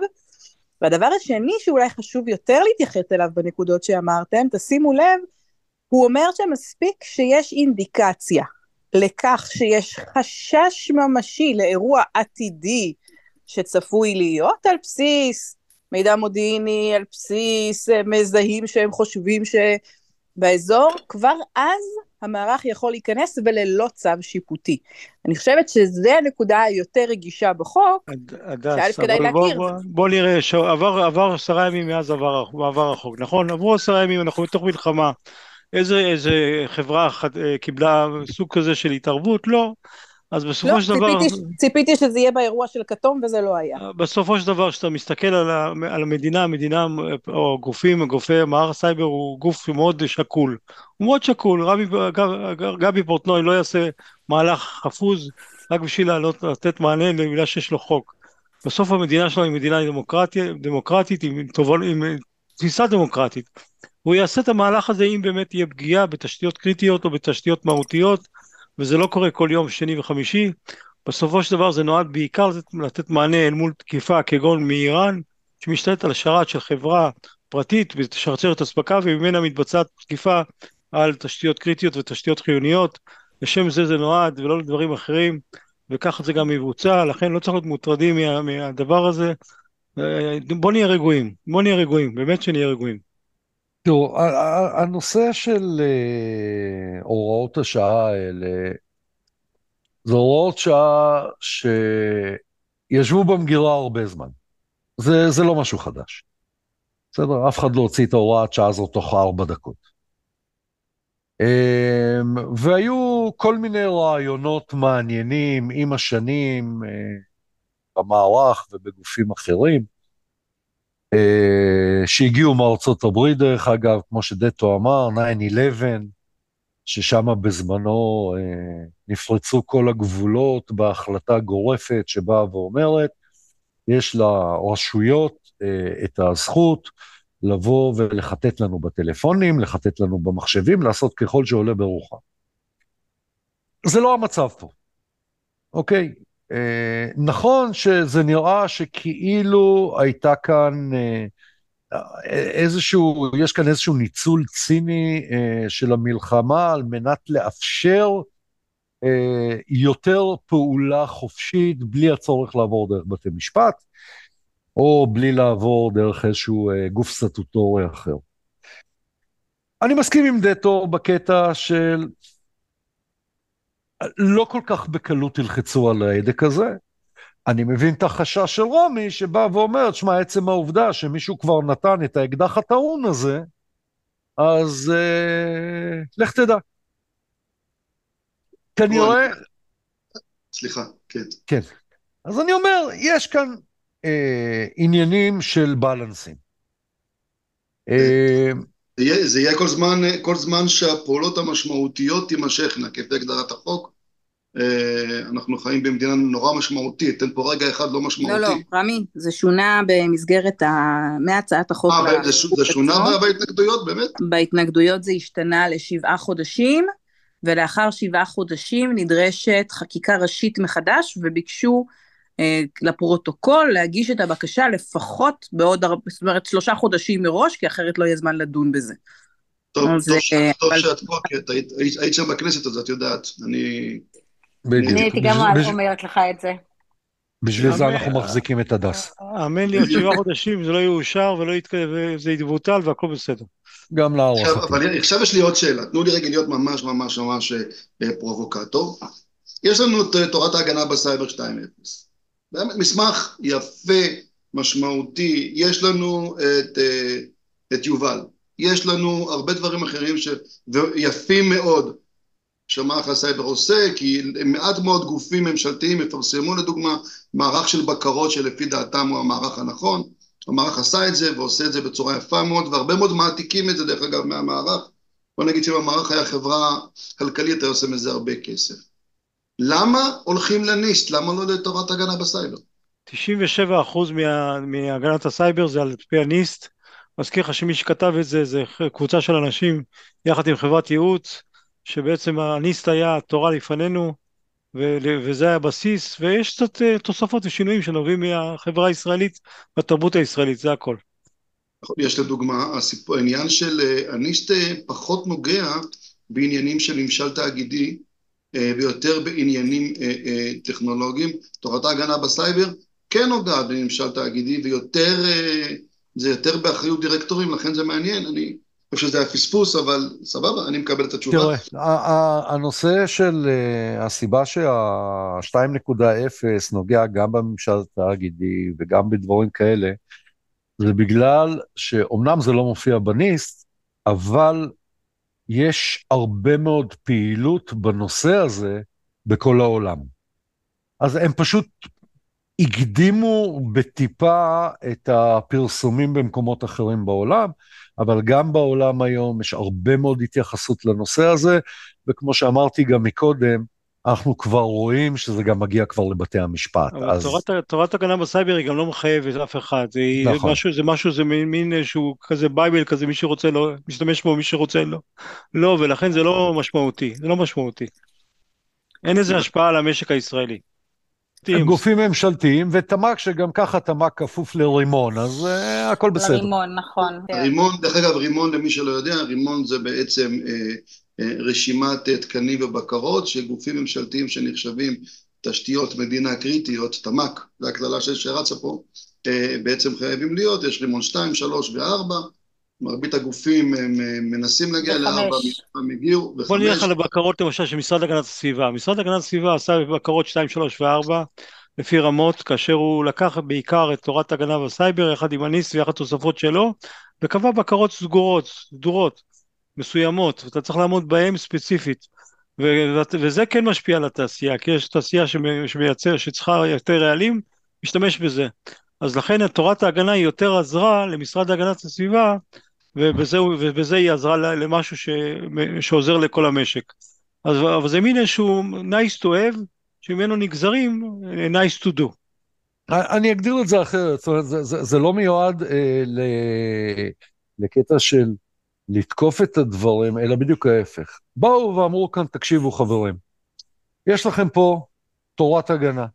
והדבר השני שאולי חשוב יותר להתייחס אליו בנקודות שאמרתם, תשימו לב, הוא אומר שמספיק שיש אינדיקציה לכך שיש חשש ממשי לאירוע עתידי שצפוי להיות על בסיס מידע מודיעיני, על בסיס אה, מזהים שהם חושבים שבאזור, כבר אז המערך יכול להיכנס וללא צו שיפוטי. אני חושבת שזו הנקודה היותר רגישה בחוק, שא' כדאי להכיר. בוא, בוא, בוא נראה, שעבר, עבר עשרה ימים מאז עבר, עבר החוק, נכון? עברו עשרה ימים, אנחנו בתוך מלחמה. איזה, איזה חברה אחת אה, קיבלה סוג כזה של התערבות? לא. אז בסופו לא, של דבר... לא, ציפיתי שזה יהיה באירוע של כתום וזה לא היה. בסופו של דבר, כשאתה מסתכל על, ה, על המדינה, המדינה או גופים, גופי מערך הסייבר הוא גוף מאוד שקול. הוא מאוד שקול, רבי, גבי פורטנוי לא יעשה מהלך חפוז רק בשביל לעלות, לתת מענה בגלל שיש לו חוק. בסוף המדינה שלו היא מדינה דמוקרטית, דמוקרטית עם, עם, עם תפיסה דמוקרטית. והוא יעשה את המהלך הזה אם באמת תהיה פגיעה בתשתיות קריטיות או בתשתיות מהותיות, וזה לא קורה כל יום שני וחמישי. בסופו של דבר זה נועד בעיקר לתת מענה אל מול תקיפה כגון מאיראן, שמשתלט על שרת של חברה פרטית בשרשרת אספקה וממנה מתבצעת תקיפה על תשתיות קריטיות ותשתיות חיוניות. לשם זה זה נועד ולא לדברים אחרים, וככה זה גם יבוצע, לכן לא צריך להיות מוטרדים מה, מהדבר הזה. אה, בוא נהיה רגועים, בוא נהיה רגועים, באמת שנהיה רגועים. תראו, הנושא של אה, הוראות השעה האלה, זה הוראות שעה שישבו במגירה הרבה זמן. זה, זה לא משהו חדש. בסדר? אף אחד לא הוציא את ההוראת שעה הזאת תוך ארבע דקות. אמ, והיו כל מיני רעיונות מעניינים עם השנים אה, במערך ובגופים אחרים, שהגיעו מארצות הברית דרך אגב, כמו שדטו אמר, 9-11, ששם בזמנו אה, נפרצו כל הגבולות בהחלטה גורפת שבאה ואומרת, יש לרשויות את הזכות לבוא ולחטט לנו בטלפונים, לחטט לנו במחשבים, לעשות ככל שעולה ברוחם. זה לא המצב פה, אוקיי? אה, נכון שזה נראה שכאילו הייתה כאן אה, איזשהו, יש כאן איזשהו ניצול ציני אה, של המלחמה על מנת לאפשר אה, יותר פעולה חופשית בלי הצורך לעבור דרך בתי משפט. או בלי לעבור דרך איזשהו אה, גוף סטטוטורי אחר. אני מסכים עם דטו בקטע של לא כל כך בקלות ילחצו על ההדק הזה. אני מבין את החשש של רומי שבא ואומר, שמע, עצם העובדה שמישהו כבר נתן את האקדח הטעון הזה, אז אה, לך תדע. כנראה... סליחה, כן. כן. אז אני אומר, יש כאן אה, עניינים של בלנסים. אה, זה יהיה כל זמן, כל זמן שהפעולות המשמעותיות תימשכנה, כפי הגדרת החוק. אה, אנחנו חיים במדינה נורא משמעותית, אין פה רגע אחד לא משמעותי. לא, לא, רמי, זה שונה במסגרת, ה... מהצעת החוק. אה, זה, זה שונה בהתנגדויות, באמת? בהתנגדויות זה השתנה לשבעה חודשים, ולאחר שבעה חודשים נדרשת חקיקה ראשית מחדש, וביקשו לפרוטוקול להגיש את הבקשה לפחות בעוד, זאת אומרת שלושה חודשים מראש, כי אחרת לא יהיה זמן לדון בזה. טוב, טוב, אה, טוב שאת פה, כי את היית שם בכנסת, אז את יודעת. אני... אני הייתי גם אומרת לך את זה. בשביל זה אנחנו מחזיקים את הדס. האמן לי, עוד שבעה חודשים זה לא יאושר ולא וזה יבוטל והכל בסדר. גם להערכתי. אבל עכשיו יש לי עוד שאלה, תנו לי רגע להיות ממש ממש ממש אה, פרובוקטור. יש לנו את תורת ההגנה בסייבר 2.0. באמת מסמך יפה, משמעותי, יש לנו את, אה, את יובל, יש לנו הרבה דברים אחרים ש... ויפים מאוד. שמערך הסייבר עושה, כי מעט מאוד גופים ממשלתיים יפרסמו לדוגמה מערך של בקרות שלפי דעתם הוא המערך הנכון, המערך עשה את זה ועושה את זה בצורה יפה מאוד, והרבה מאוד מעתיקים את זה דרך אגב מהמערך, בוא נגיד שאם המערך היה חברה כלכלית היה עושה מזה הרבה כסף. למה הולכים ל NIST? למה לא לטובת הגנה בסייבר? 97% מה, מהגנת הסייבר זה על פי הניסט. מזכיר לך שמי שכתב את זה זה קבוצה של אנשים יחד עם חברת ייעוץ, שבעצם הניסט היה תורה לפנינו, וזה היה הבסיס, ויש קצת אה, תוספות ושינויים שנובעים מהחברה הישראלית והתרבות הישראלית, זה הכל. יש לדוגמה, העניין של אה, הניסט אה, פחות נוגע בעניינים של ממשל תאגידי, ויותר בעניינים אה, אה, טכנולוגיים. תורת ההגנה בסייבר כן נוגעת בממשל תאגידי ויותר, זה יותר באחריות דירקטורים, לכן זה מעניין, אני חושב שזה היה פספוס, אבל סבבה, אני מקבל את התשובה. תראה, הנושא של הסיבה שה-2.0 נוגע גם בממשל תאגידי וגם בדברים כאלה, זה בגלל שאומנם זה לא מופיע בניסט, אבל יש הרבה מאוד פעילות בנושא הזה בכל העולם. אז הם פשוט הקדימו בטיפה את הפרסומים במקומות אחרים בעולם, אבל גם בעולם היום יש הרבה מאוד התייחסות לנושא הזה, וכמו שאמרתי גם מקודם, אנחנו כבר רואים שזה גם מגיע כבר לבתי המשפט. אבל אז... תורת, תורת הגנה בסייבר היא גם לא מחייבת אף אחד, זה, נכון. משהו, זה משהו, זה מין, מין איזשהו כזה Bible כזה, מי שרוצה לא, משתמש בו, מי שרוצה לא. לא, ולכן זה לא משמעותי, זה לא משמעותי. אין איזה השפעה על המשק הישראלי. הם גופים ממשלתיים, ותמ"ק שגם ככה תמ"ק כפוף לרימון, אז uh, הכל בסדר. לרימון, נכון. רימון, דרך אגב, רימון, למי שלא יודע, רימון זה בעצם אה, רשימת אה, תקנים ובקרות של גופים ממשלתיים שנחשבים תשתיות מדינה קריטיות, תמ"ק, זו הקללה שרצה פה, אה, בעצם חייבים להיות, יש רימון 2, 3 ו-4, מרבית הגופים הם מנסים להגיע לארבע, הם הגיעו, וחמש. בוא נלך על הבקרות למשל של משרד הגנת הסביבה. משרד הגנת הסביבה עשה בקרות 2, 3 ו-4 לפי רמות, כאשר הוא לקח בעיקר את תורת הגנה בסייבר יחד עם הניס ויחד תוספות שלו, וקבע בקרות סגורות, סדורות, מסוימות, ואתה צריך לעמוד בהן ספציפית. וזה כן משפיע על התעשייה, כי יש תעשייה שמייצר, שצריכה יותר רעלים, משתמש בזה. אז לכן תורת ההגנה היא יותר עזרה למשרד להגנת הסביבה ובזה, ובזה היא עזרה למשהו ש, שעוזר לכל המשק. אז, אבל זה מין איזשהו nice to have, שממנו נגזרים nice to do. אני אגדיר את זה אחרת, זאת אומרת, זה, זה, זה לא מיועד אה, ל, לקטע של לתקוף את הדברים, אלא בדיוק ההפך. באו ואמרו כאן, תקשיבו חברים, יש לכם פה תורת הגנה.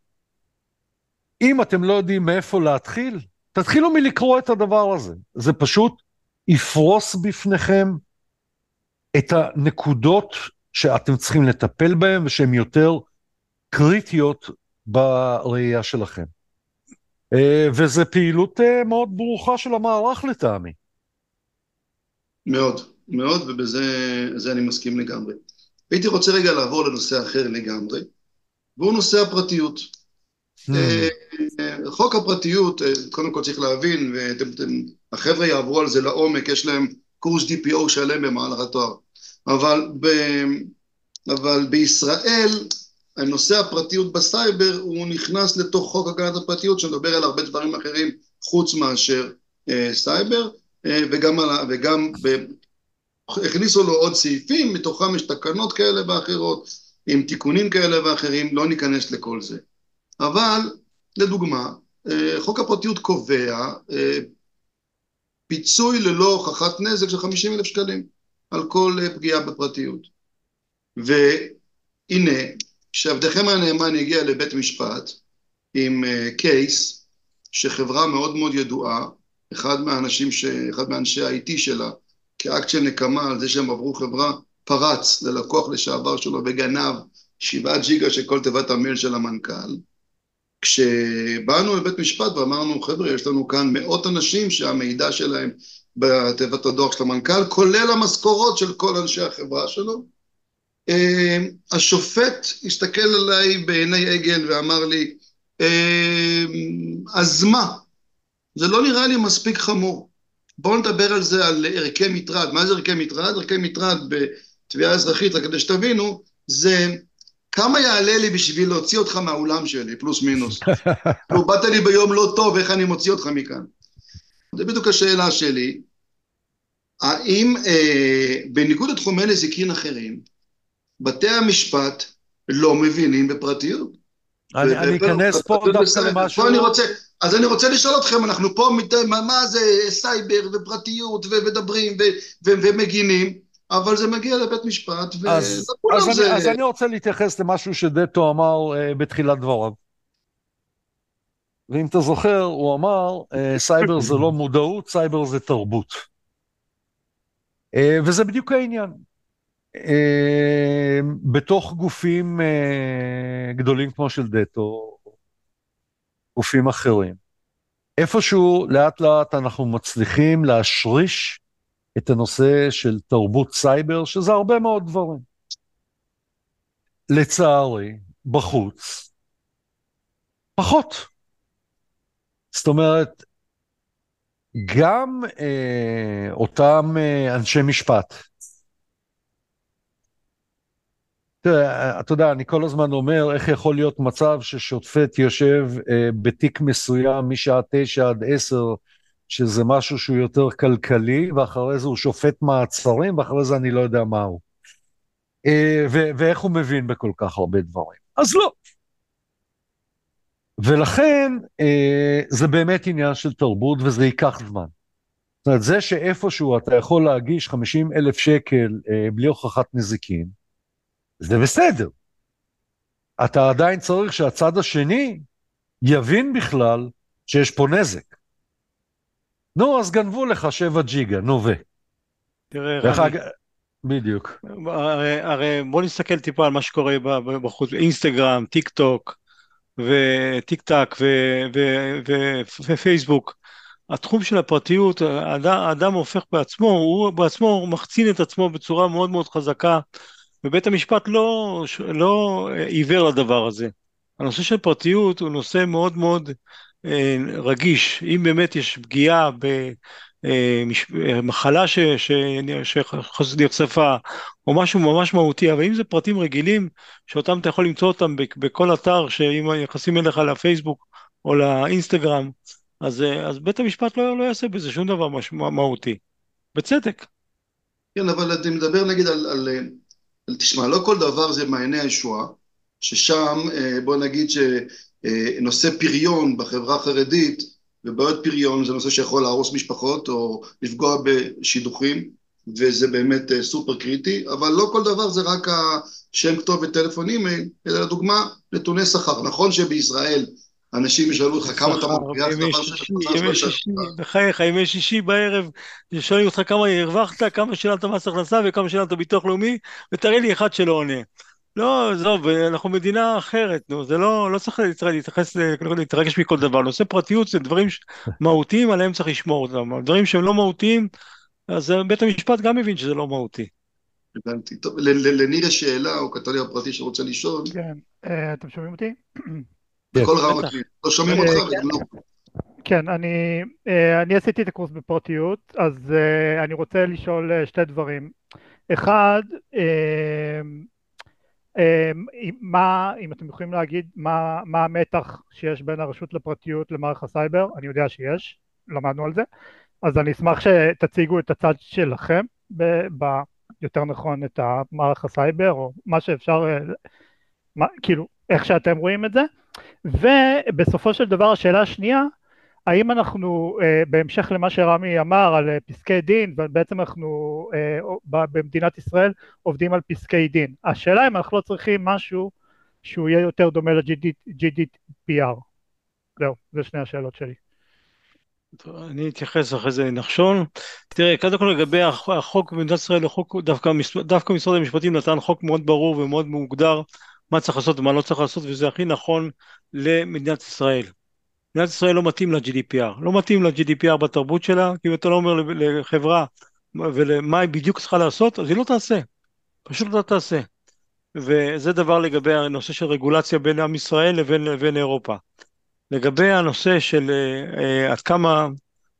אם אתם לא יודעים מאיפה להתחיל, תתחילו מלקרוא את הדבר הזה. זה פשוט יפרוס בפניכם את הנקודות שאתם צריכים לטפל בהן ושהן יותר קריטיות בראייה שלכם. אה, וזו פעילות אה, מאוד ברוכה של המערך לטעמי. מאוד, מאוד, ובזה אני מסכים לגמרי. הייתי רוצה רגע לעבור לנושא אחר לגמרי, והוא נושא הפרטיות. Hmm. אה, חוק הפרטיות, קודם כל צריך להבין, והחבר'ה יעברו על זה לעומק, יש להם קורס DPO שלם במהלך התואר, אבל, ב, אבל בישראל נושא הפרטיות בסייבר הוא נכנס לתוך חוק הגנת הפרטיות שמדבר על הרבה דברים אחרים חוץ מאשר אה, סייבר אה, וגם, וגם ב, הכניסו לו עוד סעיפים, מתוכם יש תקנות כאלה ואחרות עם תיקונים כאלה ואחרים, לא ניכנס לכל זה. אבל לדוגמה, אה, חוק הפרטיות קובע אה, פיצוי ללא הוכחת נזק של 50 אלף שקלים על כל אה, פגיעה בפרטיות. והנה, כשעבדכם הנאמן הגיע לבית משפט עם קייס שחברה מאוד מאוד ידועה, אחד מהאנשים, ש... אחד מאנשי ה-IT שלה, כאקט של נקמה על זה שהם עברו חברה, פרץ ללקוח לשעבר שלו וגנב שבעה ג'יגה של כל תיבת המייל של המנכ"ל, כשבאנו לבית משפט ואמרנו, חבר'ה, יש לנו כאן מאות אנשים שהמידע שלהם בתיבת הדוח של המנכ"ל, כולל המשכורות של כל אנשי החברה שלו, אה, השופט הסתכל עליי בעיני עגל ואמר לי, אה, אז מה? זה לא נראה לי מספיק חמור. בואו נדבר על זה, על ערכי מטרד. מה זה ערכי מטרד? ערכי מטרד בתביעה אזרחית, רק כדי שתבינו, זה כמה יעלה לי בשביל להוציא אותך מהאולם שלי, פלוס מינוס? כאילו, באת לי ביום לא טוב, איך אני מוציא אותך מכאן? זה בדיוק השאלה שלי. האם אה, בניגוד לתחומי נזיקין אחרים, בתי המשפט לא מבינים בפרטיות? אני אכנס פה דווקא למשהו... אני רוצה, אז אני רוצה לשאול אתכם, אנחנו פה, מה זה סייבר ופרטיות ומדברים ומגינים, אבל זה מגיע לבית משפט, אז, אז, זה... אני, אז אני רוצה להתייחס למשהו שדטו אמר אה, בתחילת דבריו. ואם אתה זוכר, הוא אמר, אה, סייבר זה לא מודעות, סייבר זה תרבות. Uh, וזה בדיוק העניין. Uh, בתוך גופים uh, גדולים כמו של דטו, גופים אחרים, איפשהו לאט לאט אנחנו מצליחים להשריש את הנושא של תרבות סייבר, שזה הרבה מאוד דברים. לצערי, בחוץ, פחות. זאת אומרת, גם אה, אותם אה, אנשי משפט, תראה, אתה יודע, אני כל הזמן אומר, איך יכול להיות מצב ששופט יושב אה, בתיק מסוים משעה תשע עד עשר, שזה משהו שהוא יותר כלכלי, ואחרי זה הוא שופט מעצרים, ואחרי זה אני לא יודע מה הוא. אה, ואיך הוא מבין בכל כך הרבה דברים. אז לא. ולכן אה, זה באמת עניין של תרבות וזה ייקח זמן. זאת אומרת, זה שאיפשהו אתה יכול להגיש 50 אלף שקל אה, בלי הוכחת נזיקין, זה בסדר. אתה עדיין צריך שהצד השני יבין בכלל שיש פה נזק. נו, אז גנבו לך 7 ג'יגה, נו ו. תראה, רמי, בדיוק. הרי, הרי בוא נסתכל טיפה על מה שקורה בחוץ, אינסטגרם, טיק טוק וטיק טק ופייסבוק. התחום של הפרטיות, האדם הופך בעצמו, הוא בעצמו מחצין את עצמו בצורה מאוד מאוד חזקה, ובית המשפט לא, לא עיוור לדבר הזה. הנושא של פרטיות הוא נושא מאוד מאוד אה, רגיש. אם באמת יש פגיעה במחלה שנחשפה, או משהו ממש מהותי, אבל אם זה פרטים רגילים, שאותם אתה יכול למצוא אותם בכל אתר, שאם נכנסים אליך לפייסבוק או לאינסטגרם, אז, אה, אז בית המשפט לא, לא יעשה בזה שום דבר מש, מהותי. בצדק. כן, אבל אני מדבר נגיד על, על, תשמע, לא כל דבר זה מעייני הישועה, ששם אה, בוא נגיד שנושא פריון בחברה החרדית ובעיות פריון זה נושא שיכול להרוס משפחות או לפגוע בשידוכים וזה באמת אה, סופר קריטי, אבל לא כל דבר זה רק השם כתובת טלפון אימייל, אלא לדוגמה נתוני שכר. נכון שבישראל אנשים ישאלו אותך כמה אתה מרוויח, שישי, בחייך, ימי שישי בערב, שואלים אותך כמה הרווחת, כמה שילמת מס הכנסה וכמה שילמת ביטוח לאומי, ותראה לי אחד שלא עונה. לא, עזוב, אנחנו מדינה אחרת, נו, זה לא, לא צריך להתייחס, להתרגש מכל דבר. נושא פרטיות זה דברים מהותיים, עליהם צריך לשמור אותם. דברים שהם לא מהותיים, אז בית המשפט גם מבין שזה לא מהותי. הבנתי. טוב, לניר יש שאלה, הוא כתב לי בפרטי שרוצה לשאול. כן, אה, אתם שומעים אותי? בכל רם לא שומעים אותך אה, וגם לא. כן, אני, אה, אני עשיתי את הקורס בפרטיות, אז אני רוצה לשאול שתי דברים. אחד, מה, אם אתם יכולים להגיד, מה, מה המתח שיש בין הרשות לפרטיות למערך הסייבר? אני יודע שיש, למדנו על זה. אז אני אשמח שתציגו את הצד שלכם, ב, ב, יותר נכון את מערך הסייבר, או מה שאפשר, מה, כאילו, איך שאתם רואים את זה. ובסופו של דבר השאלה השנייה, האם אנחנו, אה, בהמשך למה שרמי אמר על אה, פסקי דין, ובעצם אנחנו אה, במדינת ישראל עובדים על פסקי דין. השאלה אם אנחנו לא צריכים משהו שהוא יהיה יותר דומה ל-GDPR. זהו, זה שני השאלות שלי. אני אתייחס אחרי זה נחשון. תראה, קודם כל לגבי החוק במדינת ישראל, החוק, דווקא, דווקא משרד המשפטים נתן חוק מאוד ברור ומאוד מוגדר מה צריך לעשות ומה לא צריך לעשות, וזה הכי נכון למדינת ישראל. מדינת ישראל לא מתאים ל-GDPR, לא מתאים ל-GDPR בתרבות שלה, כי אם אתה לא אומר לחברה ולמה היא בדיוק צריכה לעשות, אז היא לא תעשה, פשוט לא תעשה. וזה דבר לגבי הנושא של רגולציה בין עם ישראל לבין, לבין אירופה. לגבי הנושא של אה, אה, עד כמה,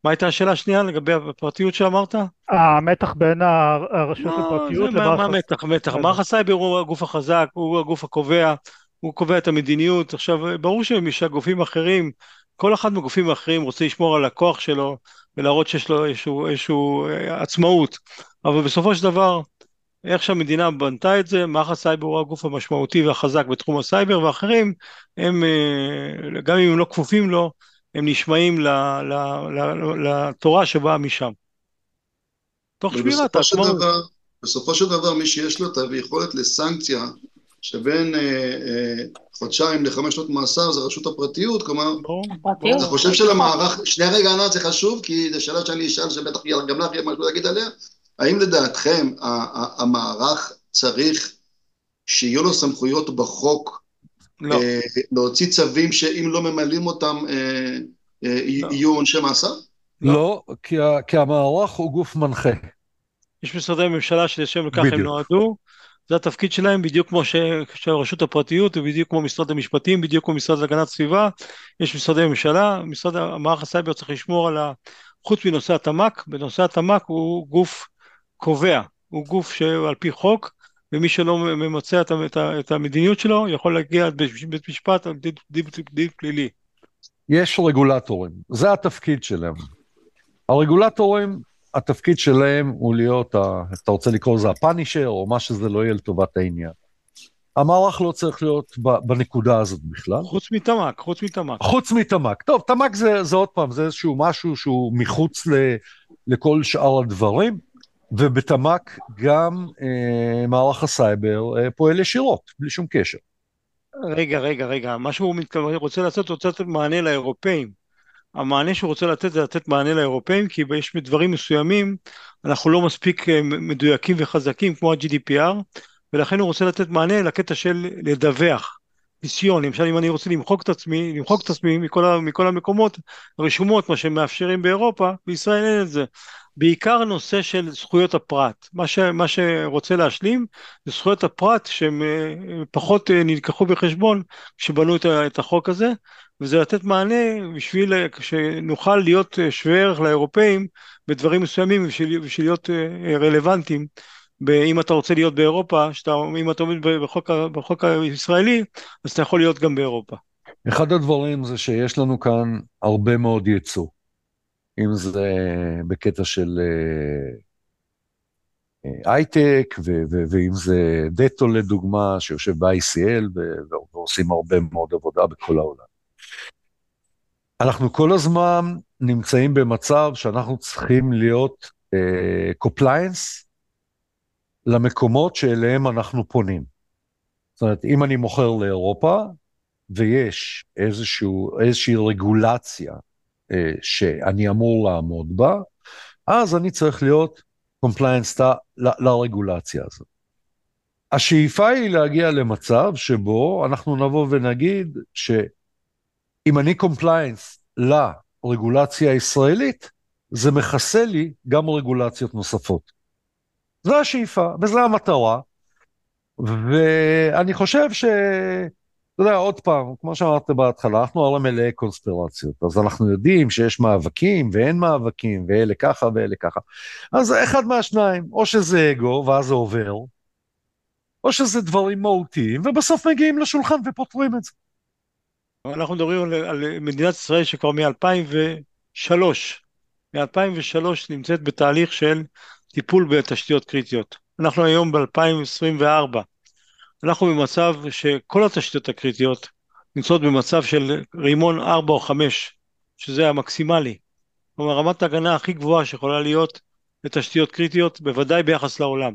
מה הייתה השאלה השנייה לגבי הפרטיות שאמרת? המתח בין הרשות לפרטיות למערך... מה מתח? מתח. מערך הסייבר הוא הגוף החזק, הוא הגוף הקובע, הוא קובע את המדיניות. עכשיו, ברור שהגופים האחרים, כל אחד מהגופים האחרים רוצה לשמור על הכוח שלו ולהראות שיש לו איזושהי אה, עצמאות, אבל בסופו של דבר, איך שהמדינה בנתה את זה, מערך הסייבר הוא הגוף המשמעותי והחזק בתחום הסייבר, ואחרים, הם, אה, גם אם הם לא כפופים לו, הם נשמעים לתורה שבאה משם. תוך שמירת העצמאות. בסופו של דבר, מי שיש לו את היכולת לסנקציה שבין אה, אה, חודשיים לחמש שנות מאסר זה רשות הפרטיות, כלומר, אתה חושב שלמערך, שנייה רגע ענת זה חשוב, כי זו שאלה שאני אשאל שבטח גם לך יהיה משהו להגיד עליה, האם לדעתכם המערך צריך שיהיו לו סמכויות בחוק לא. אה, להוציא צווים שאם לא ממלאים אותם אה, אה, לא. יהיו עונשי מאסר? לא, כי, כי המערך הוא גוף מנחה. יש משרדי ממשלה שלשם כך הם נועדו, זה התפקיד שלהם בדיוק כמו ש... של רשות הפרטיות ובדיוק כמו משרד המשפטים, בדיוק כמו משרד להגנת סביבה, יש משרדי ממשלה, משרד המערך הסייבר צריך לשמור על ה... חוץ מנושא התמ"ק, בנושא התמ"ק הוא גוף קובע, הוא גוף שהוא על פי חוק, ומי שלא ממצה את, את, את המדיניות שלו יכול להגיע לבית משפט על דין פלילי. יש רגולטורים, זה התפקיד שלהם. הרגולטורים התפקיד שלהם הוא להיות, ה, אתה רוצה לקרוא לזה הפאנישר, או מה שזה לא יהיה לטובת העניין. המערך לא צריך להיות בנקודה הזאת בכלל. חוץ מתמ"ק, חוץ מתמ"ק. חוץ מתמ"ק. טוב, תמ"ק זה, זה עוד פעם, זה איזשהו משהו שהוא מחוץ ל, לכל שאר הדברים, ובתמ"ק גם אה, מערך הסייבר אה, פועל ישירות, בלי שום קשר. רגע, רגע, רגע, מה שהוא רוצה לעשות, רוצה לתת מענה לאירופאים. המענה שהוא רוצה לתת זה לתת מענה לאירופאים, כי יש דברים מסוימים, אנחנו לא מספיק אה, מדויקים וחזקים כמו ה-GDPR, ולכן הוא רוצה לתת מענה לקטע של לדווח. מיסיון, למשל אם אני רוצה למחוק את עצמי, למחוק את עצמי מכל, מכל המקומות רשומות, מה שהם מאפשרים באירופה, בישראל אין את זה. בעיקר נושא של זכויות הפרט. מה, ש, מה שרוצה להשלים זה זכויות הפרט שהם אה, פחות אה, נלקחו בחשבון כשבנו את, את החוק הזה, וזה לתת מענה בשביל שנוכל להיות אה, שווה ערך לאירופאים בדברים מסוימים בשביל, בשביל להיות רלוונטיים. אם אתה רוצה להיות באירופה, שאתה, אם אתה עומד בחוק, בחוק הישראלי, אז אתה יכול להיות גם באירופה. אחד הדברים זה שיש לנו כאן הרבה מאוד ייצוא. אם זה בקטע של אה, אה, הייטק, ואם זה דטו לדוגמה, שיושב ב-ICL ועושים הרבה מאוד עבודה בכל העולם. אנחנו כל הזמן נמצאים במצב שאנחנו צריכים להיות compliance אה, למקומות שאליהם אנחנו פונים. זאת אומרת, אם אני מוכר לאירופה, ויש איזשהו, איזושהי רגולציה אה, שאני אמור לעמוד בה, אז אני צריך להיות compliance לרגולציה הזאת. השאיפה היא להגיע למצב שבו אנחנו נבוא ונגיד שאם אני compliance לרגולציה הישראלית, זה מכסה לי גם רגולציות נוספות. זו השאיפה, וזו המטרה, ואני חושב ש... אתה יודע, עוד פעם, כמו שאמרת בהתחלה, אנחנו הרי מלאי קונספירציות, אז אנחנו יודעים שיש מאבקים ואין מאבקים, ואלה ככה ואלה ככה. אז אחד מהשניים, או שזה אגו, ואז זה עובר, או שזה דברים מהותיים, ובסוף מגיעים לשולחן ופותרים את זה. אנחנו מדברים על, על מדינת ישראל שכבר מ-2003, מ-2003 נמצאת בתהליך של טיפול בתשתיות קריטיות. אנחנו היום ב-2024. אנחנו במצב שכל התשתיות הקריטיות נמצאות במצב של רימון 4 או 5, שזה המקסימלי. כלומר, רמת ההגנה הכי גבוהה שיכולה להיות לתשתיות קריטיות, בוודאי ביחס לעולם.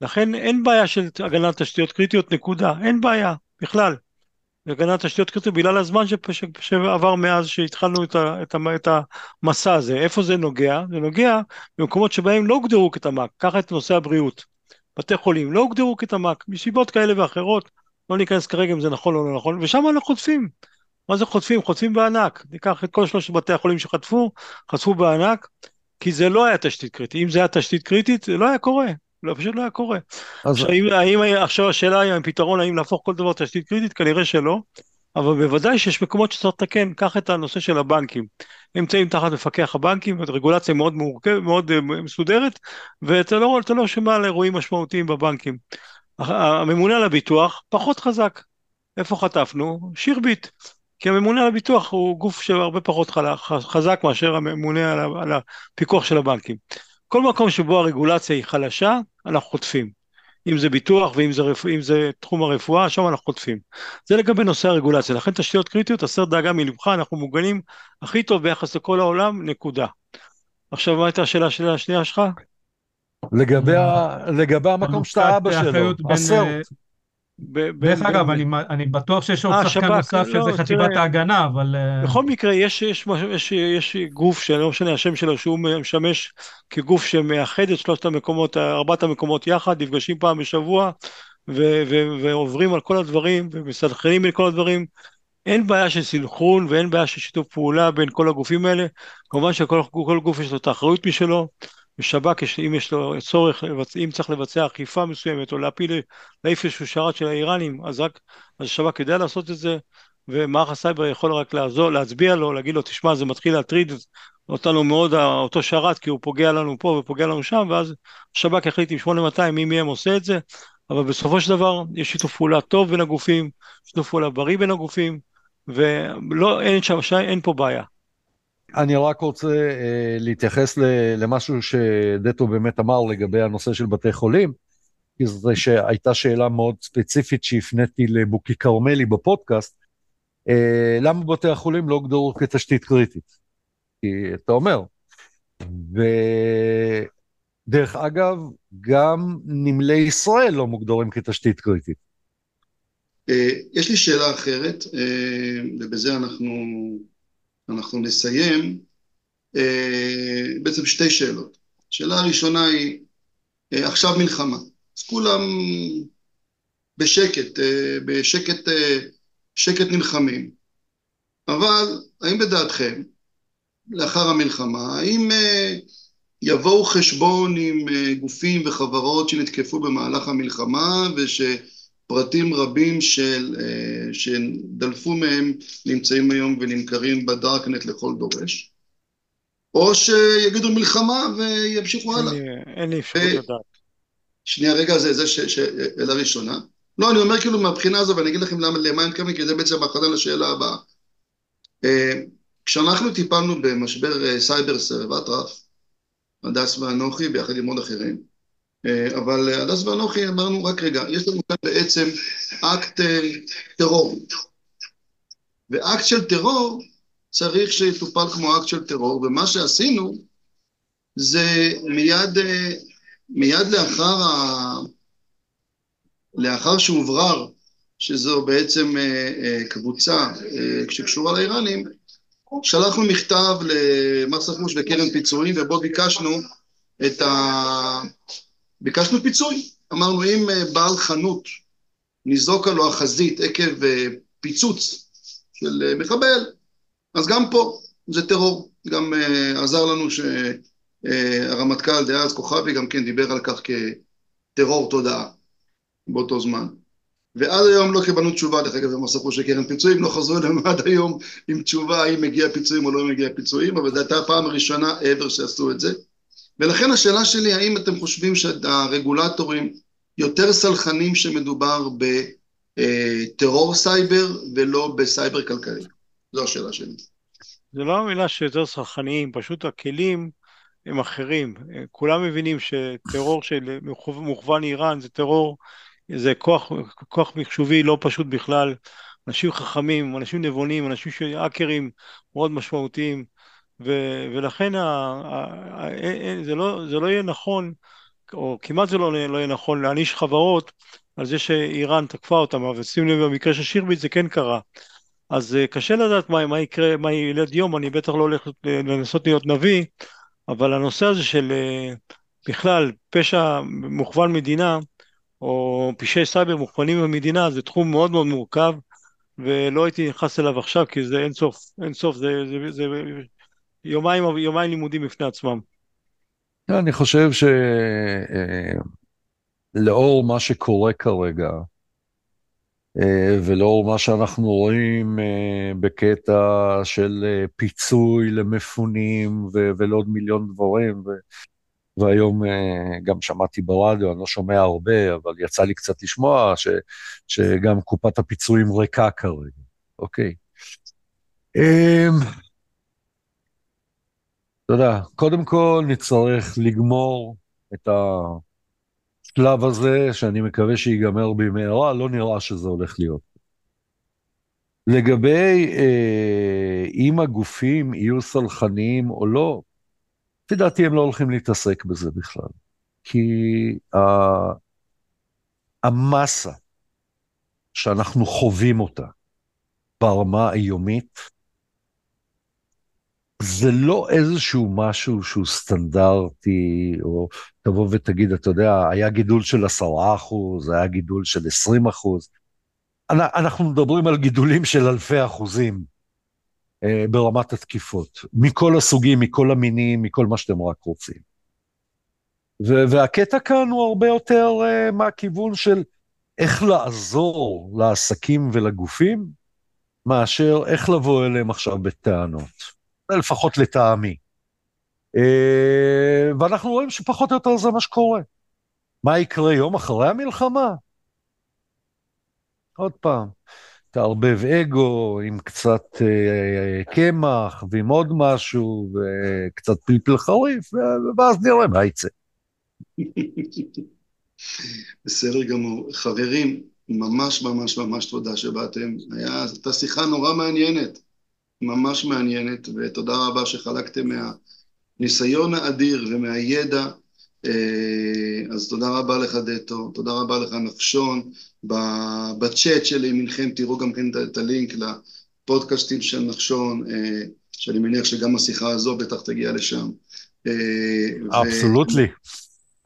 לכן אין בעיה של הגנת תשתיות קריטיות, נקודה. אין בעיה, בכלל. הגנת תשתיות קריטיות בגלל הזמן שפש... שעבר מאז שהתחלנו את, ה... את, ה... את המסע הזה. איפה זה נוגע? זה נוגע במקומות שבהם לא הוגדרו כתמ"ק, קח את נושא הבריאות. בתי חולים לא הוגדרו כתמ"ק, מסיבות כאלה ואחרות, לא ניכנס כרגע אם זה נכון או לא נכון, ושם אנחנו חוטפים. מה זה חוטפים? חוטפים בענק. ניקח את כל שלושת בתי החולים שחטפו, חטפו בענק, כי זה לא היה תשתית קריטית. אם זה היה תשתית קריטית, זה לא היה קורה. לא, פשוט לא היה קורה. אז... עכשיו, האם, האם, עכשיו השאלה היא, הפתרון, האם להפוך כל דבר תשתית קריטית? כנראה שלא. אבל בוודאי שיש מקומות שצריך לתקן, קח את הנושא של הבנקים. נמצאים תחת מפקח הבנקים, רגולציה מאוד מורכבת, מאוד uh, מסודרת, ואתה לא, לא שומע על אירועים משמעותיים בבנקים. הממונה על הביטוח פחות חזק. איפה חטפנו? שירביט. כי הממונה על הביטוח הוא גוף שהרבה פחות חזק מאשר הממונה על הפיקוח של הבנקים. כל מקום שבו הרגולציה היא חלשה, אנחנו חוטפים. אם זה ביטוח ואם זה, רפ... זה תחום הרפואה, שם אנחנו חוטפים. זה לגבי נושא הרגולציה. לכן תשתיות קריטיות, הסר דאגה מלבך, אנחנו מוגנים הכי טוב ביחס לכל העולם, נקודה. עכשיו, מה הייתה השאלה של השנייה שלך? לגבי, ה... לגבי המקום שאתה אבא שלו, הסרט. דרך אגב, אני, אני בטוח שיש עוד אה, שחקן נוסף לא, שזה חטיבת ההגנה, אבל... אה, בכל מקרה, יש, יש, יש, יש גוף, שלא משנה השם שלו, שהוא משמש כגוף שמאחד את שלושת המקומות, ארבעת המקומות יחד, נפגשים פעם בשבוע, ו, ו, ועוברים על כל הדברים, ומסנכרנים בין כל הדברים. אין בעיה של סנכרון ואין בעיה של שיתוף פעולה בין כל הגופים האלה. כמובן שכל גוף יש לו את האחריות משלו. בשב"כ, אם יש לו צורך, אם צריך לבצע אכיפה מסוימת או להפיל, להעיף איזשהו שרת של האיראנים, אז רק, אז השב"כ יודע לעשות את זה, ומערך הסייבר יכול רק לעזור, להצביע לו, להגיד לו, תשמע, זה מתחיל להטריד אותנו מאוד, אותו שרת, כי הוא פוגע לנו פה ופוגע לנו שם, ואז השב"כ יחליט עם 8200 מי מהם עושה את זה, אבל בסופו של דבר יש שיתוף פעולה טוב בין הגופים, שיתוף פעולה בריא בין הגופים, ולא, אין שם, אין פה בעיה. אני רק רוצה uh, להתייחס למשהו שדטו באמת אמר לגבי הנושא של בתי חולים, כי זו שהייתה שאלה מאוד ספציפית שהפניתי לבוקי כרמלי בפודקאסט, uh, למה בתי החולים לא הוגדרו כתשתית קריטית? כי אתה אומר, ודרך אגב, גם נמלי ישראל לא מוגדרים כתשתית קריטית. אה, יש לי שאלה אחרת, אה, ובזה אנחנו, אנחנו נסיים. אה, בעצם שתי שאלות. השאלה הראשונה היא, עכשיו מלחמה. אז כולם בשקט, בשקט שקט נלחמים. אבל האם בדעתכם, לאחר המלחמה, האם יבואו חשבון עם גופים וחברות שנתקפו במהלך המלחמה וש... פרטים רבים של, אה, שדלפו מהם נמצאים היום ונמכרים בדארקנט לכל דורש, או שיגידו מלחמה וימשיכו הלאה. אין לי אפשרות אה, לדעת. שנייה, רגע, זה, זה שאלה ראשונה. לא, אני אומר כאילו מהבחינה הזו, ואני אגיד לכם למה, למה אני מתכוון, כי זה בעצם הכנה לשאלה הבאה. אה, כשאנחנו טיפלנו במשבר CyberServe אטרף, הדס ואנוכי, ביחד עם עוד אחרים, אה, אבל אה, הדס ואנוכי אמרנו, רק רגע, יש לנו כאן בעצם אקט אה, טרור. ואקט של טרור צריך שיטופל כמו אקט של טרור, ומה שעשינו זה מיד, מיד לאחר, ה... לאחר שהוברר שזו בעצם קבוצה שקשורה לאיראנים, שלחנו מכתב למס רכוש וקרן פיצויים ובו ביקשנו את ה... ביקשנו פיצוי. אמרנו, אם אה, בעל חנות ניזוקה לו החזית עקב אה, פיצוץ של אה, מחבל, אז גם פה זה טרור. גם עזר לנו שהרמטכ"ל דאז כוכבי גם כן דיבר על כך כטרור תודעה באותו זמן. ועד היום לא קיבלנו תשובה, דרך אגב, הם עשו של קרן פיצויים, לא חזרו אלינו עד היום עם תשובה האם מגיע פיצויים או לא מגיע פיצויים, אבל זו הייתה הפעם הראשונה ever שעשו את זה. ולכן השאלה שלי, האם אתם חושבים שהרגולטורים יותר סלחנים שמדובר בטרור סייבר ולא בסייבר כלכלי? זו השאלה שלי. זה לא המילה שיותר סלחניים, פשוט הכלים הם אחרים. כולם מבינים שטרור של מוכוון איראן זה טרור, זה כוח, כוח מחשובי לא פשוט בכלל. אנשים חכמים, אנשים נבונים, אנשים האקרים מאוד משמעותיים. ו- ולכן ה- ה- ה- זה, לא, זה לא יהיה נכון, או כמעט זה לא, לא יהיה נכון להעניש חברות על זה שאיראן תקפה אותם, אבל שים לב במקרה של שירביט זה כן קרה. אז אה, קשה לדעת מה, מה יקרה, מה ילד יום, אני בטח לא הולך לנסות להיות נביא, אבל הנושא הזה של אה, בכלל פשע מוכוון מדינה, או פשעי סייבר מוכוונים במדינה, זה תחום מאוד מאוד מורכב, ולא הייתי נכנס אליו עכשיו, כי זה אין סוף, אין סוף, זה, זה, זה, זה יומיים, יומיים לימודים בפני עצמם. אני חושב שלאור מה שקורה כרגע, אה, ולאור מה שאנחנו רואים אה, בקטע של אה, פיצוי למפונים ולעוד מיליון דברים. והיום גם שמעתי ברדיו, אני לא שומע הרבה, אבל יצא לי קצת לשמוע ש... שגם קופת הפיצויים ריקה כרגע, אוקיי. אתה יודע, קודם כל נצטרך לגמור את השלב הזה, שאני מקווה שיגמר במהרה, לא נראה שזה הולך להיות. לגבי אה, אם הגופים יהיו סלחניים או לא, לפי דעתי הם לא הולכים להתעסק בזה בכלל. כי אה, המסה שאנחנו חווים אותה ברמה היומית, זה לא איזשהו משהו שהוא סטנדרטי, או תבוא ותגיד, אתה יודע, היה גידול של עשרה אחוז, היה גידול של עשרים אחוז. אנחנו מדברים על גידולים של אלפי אחוזים אה, ברמת התקיפות, מכל הסוגים, מכל המינים, מכל מה שאתם רק רוצים. והקטע כאן הוא הרבה יותר אה, מהכיוון של איך לעזור לעסקים ולגופים, מאשר איך לבוא אליהם עכשיו בטענות. לפחות לטעמי. אה, ואנחנו רואים שפחות או יותר זה מה שקורה. מה יקרה יום אחרי המלחמה? עוד פעם, תערבב אגו עם קצת קמח ועם עוד משהו וקצת פלפל חריף, ואז נראה מה יצא. בסדר גמור. חברים, ממש ממש ממש תודה שבאתם. הייתה שיחה נורא מעניינת, ממש מעניינת, ותודה רבה שחלקתם מהניסיון האדיר ומהידע. אז תודה רבה לך דטו, תודה רבה לך נחשון. בצ'אט של ימינכם תראו גם כן את הלינק לפודקאסטים של נחשון, שאני מניח שגם השיחה הזו בטח תגיע לשם. אבסולוטלי.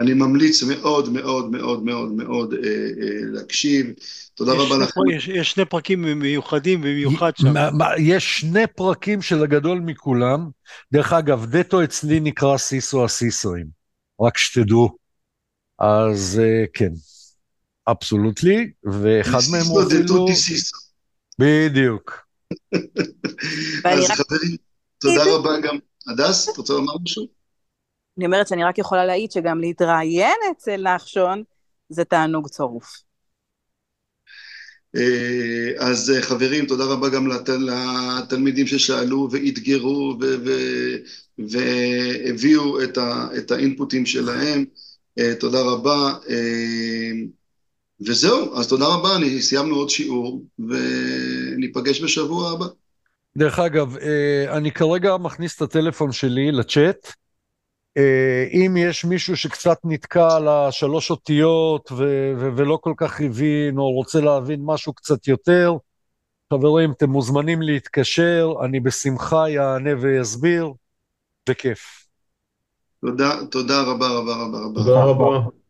אני ממליץ מאוד מאוד מאוד מאוד מאוד להקשיב. תודה רבה לכם. יש שני פרקים מיוחדים במיוחד שם. יש שני פרקים של הגדול מכולם. דרך אגב, דטו אצלי נקרא סיסו הסיסואים, רק שתדעו. אז כן, אבסולוטלי, ואחד מהם הוא אפילו... בדיוק. אז חברים, תודה רבה גם. הדס, את רוצה לומר משהו? אני אומרת שאני רק יכולה להעיד שגם להתראיין אצל נחשון זה תענוג צרוף. אז חברים, תודה רבה גם לתלמידים ששאלו ואתגרו והביאו את האינפוטים שלהם. תודה רבה. וזהו, אז תודה רבה, אני סיימנו עוד שיעור, וניפגש בשבוע הבא. דרך אגב, אני כרגע מכניס את הטלפון שלי לצ'אט. אם יש מישהו שקצת נתקע על השלוש אותיות ולא כל כך הבין, או רוצה להבין משהו קצת יותר, חברים, אתם מוזמנים להתקשר, אני בשמחה יענה ויסביר, בכיף. תודה, תודה רבה רבה רבה רבה. תודה רבה.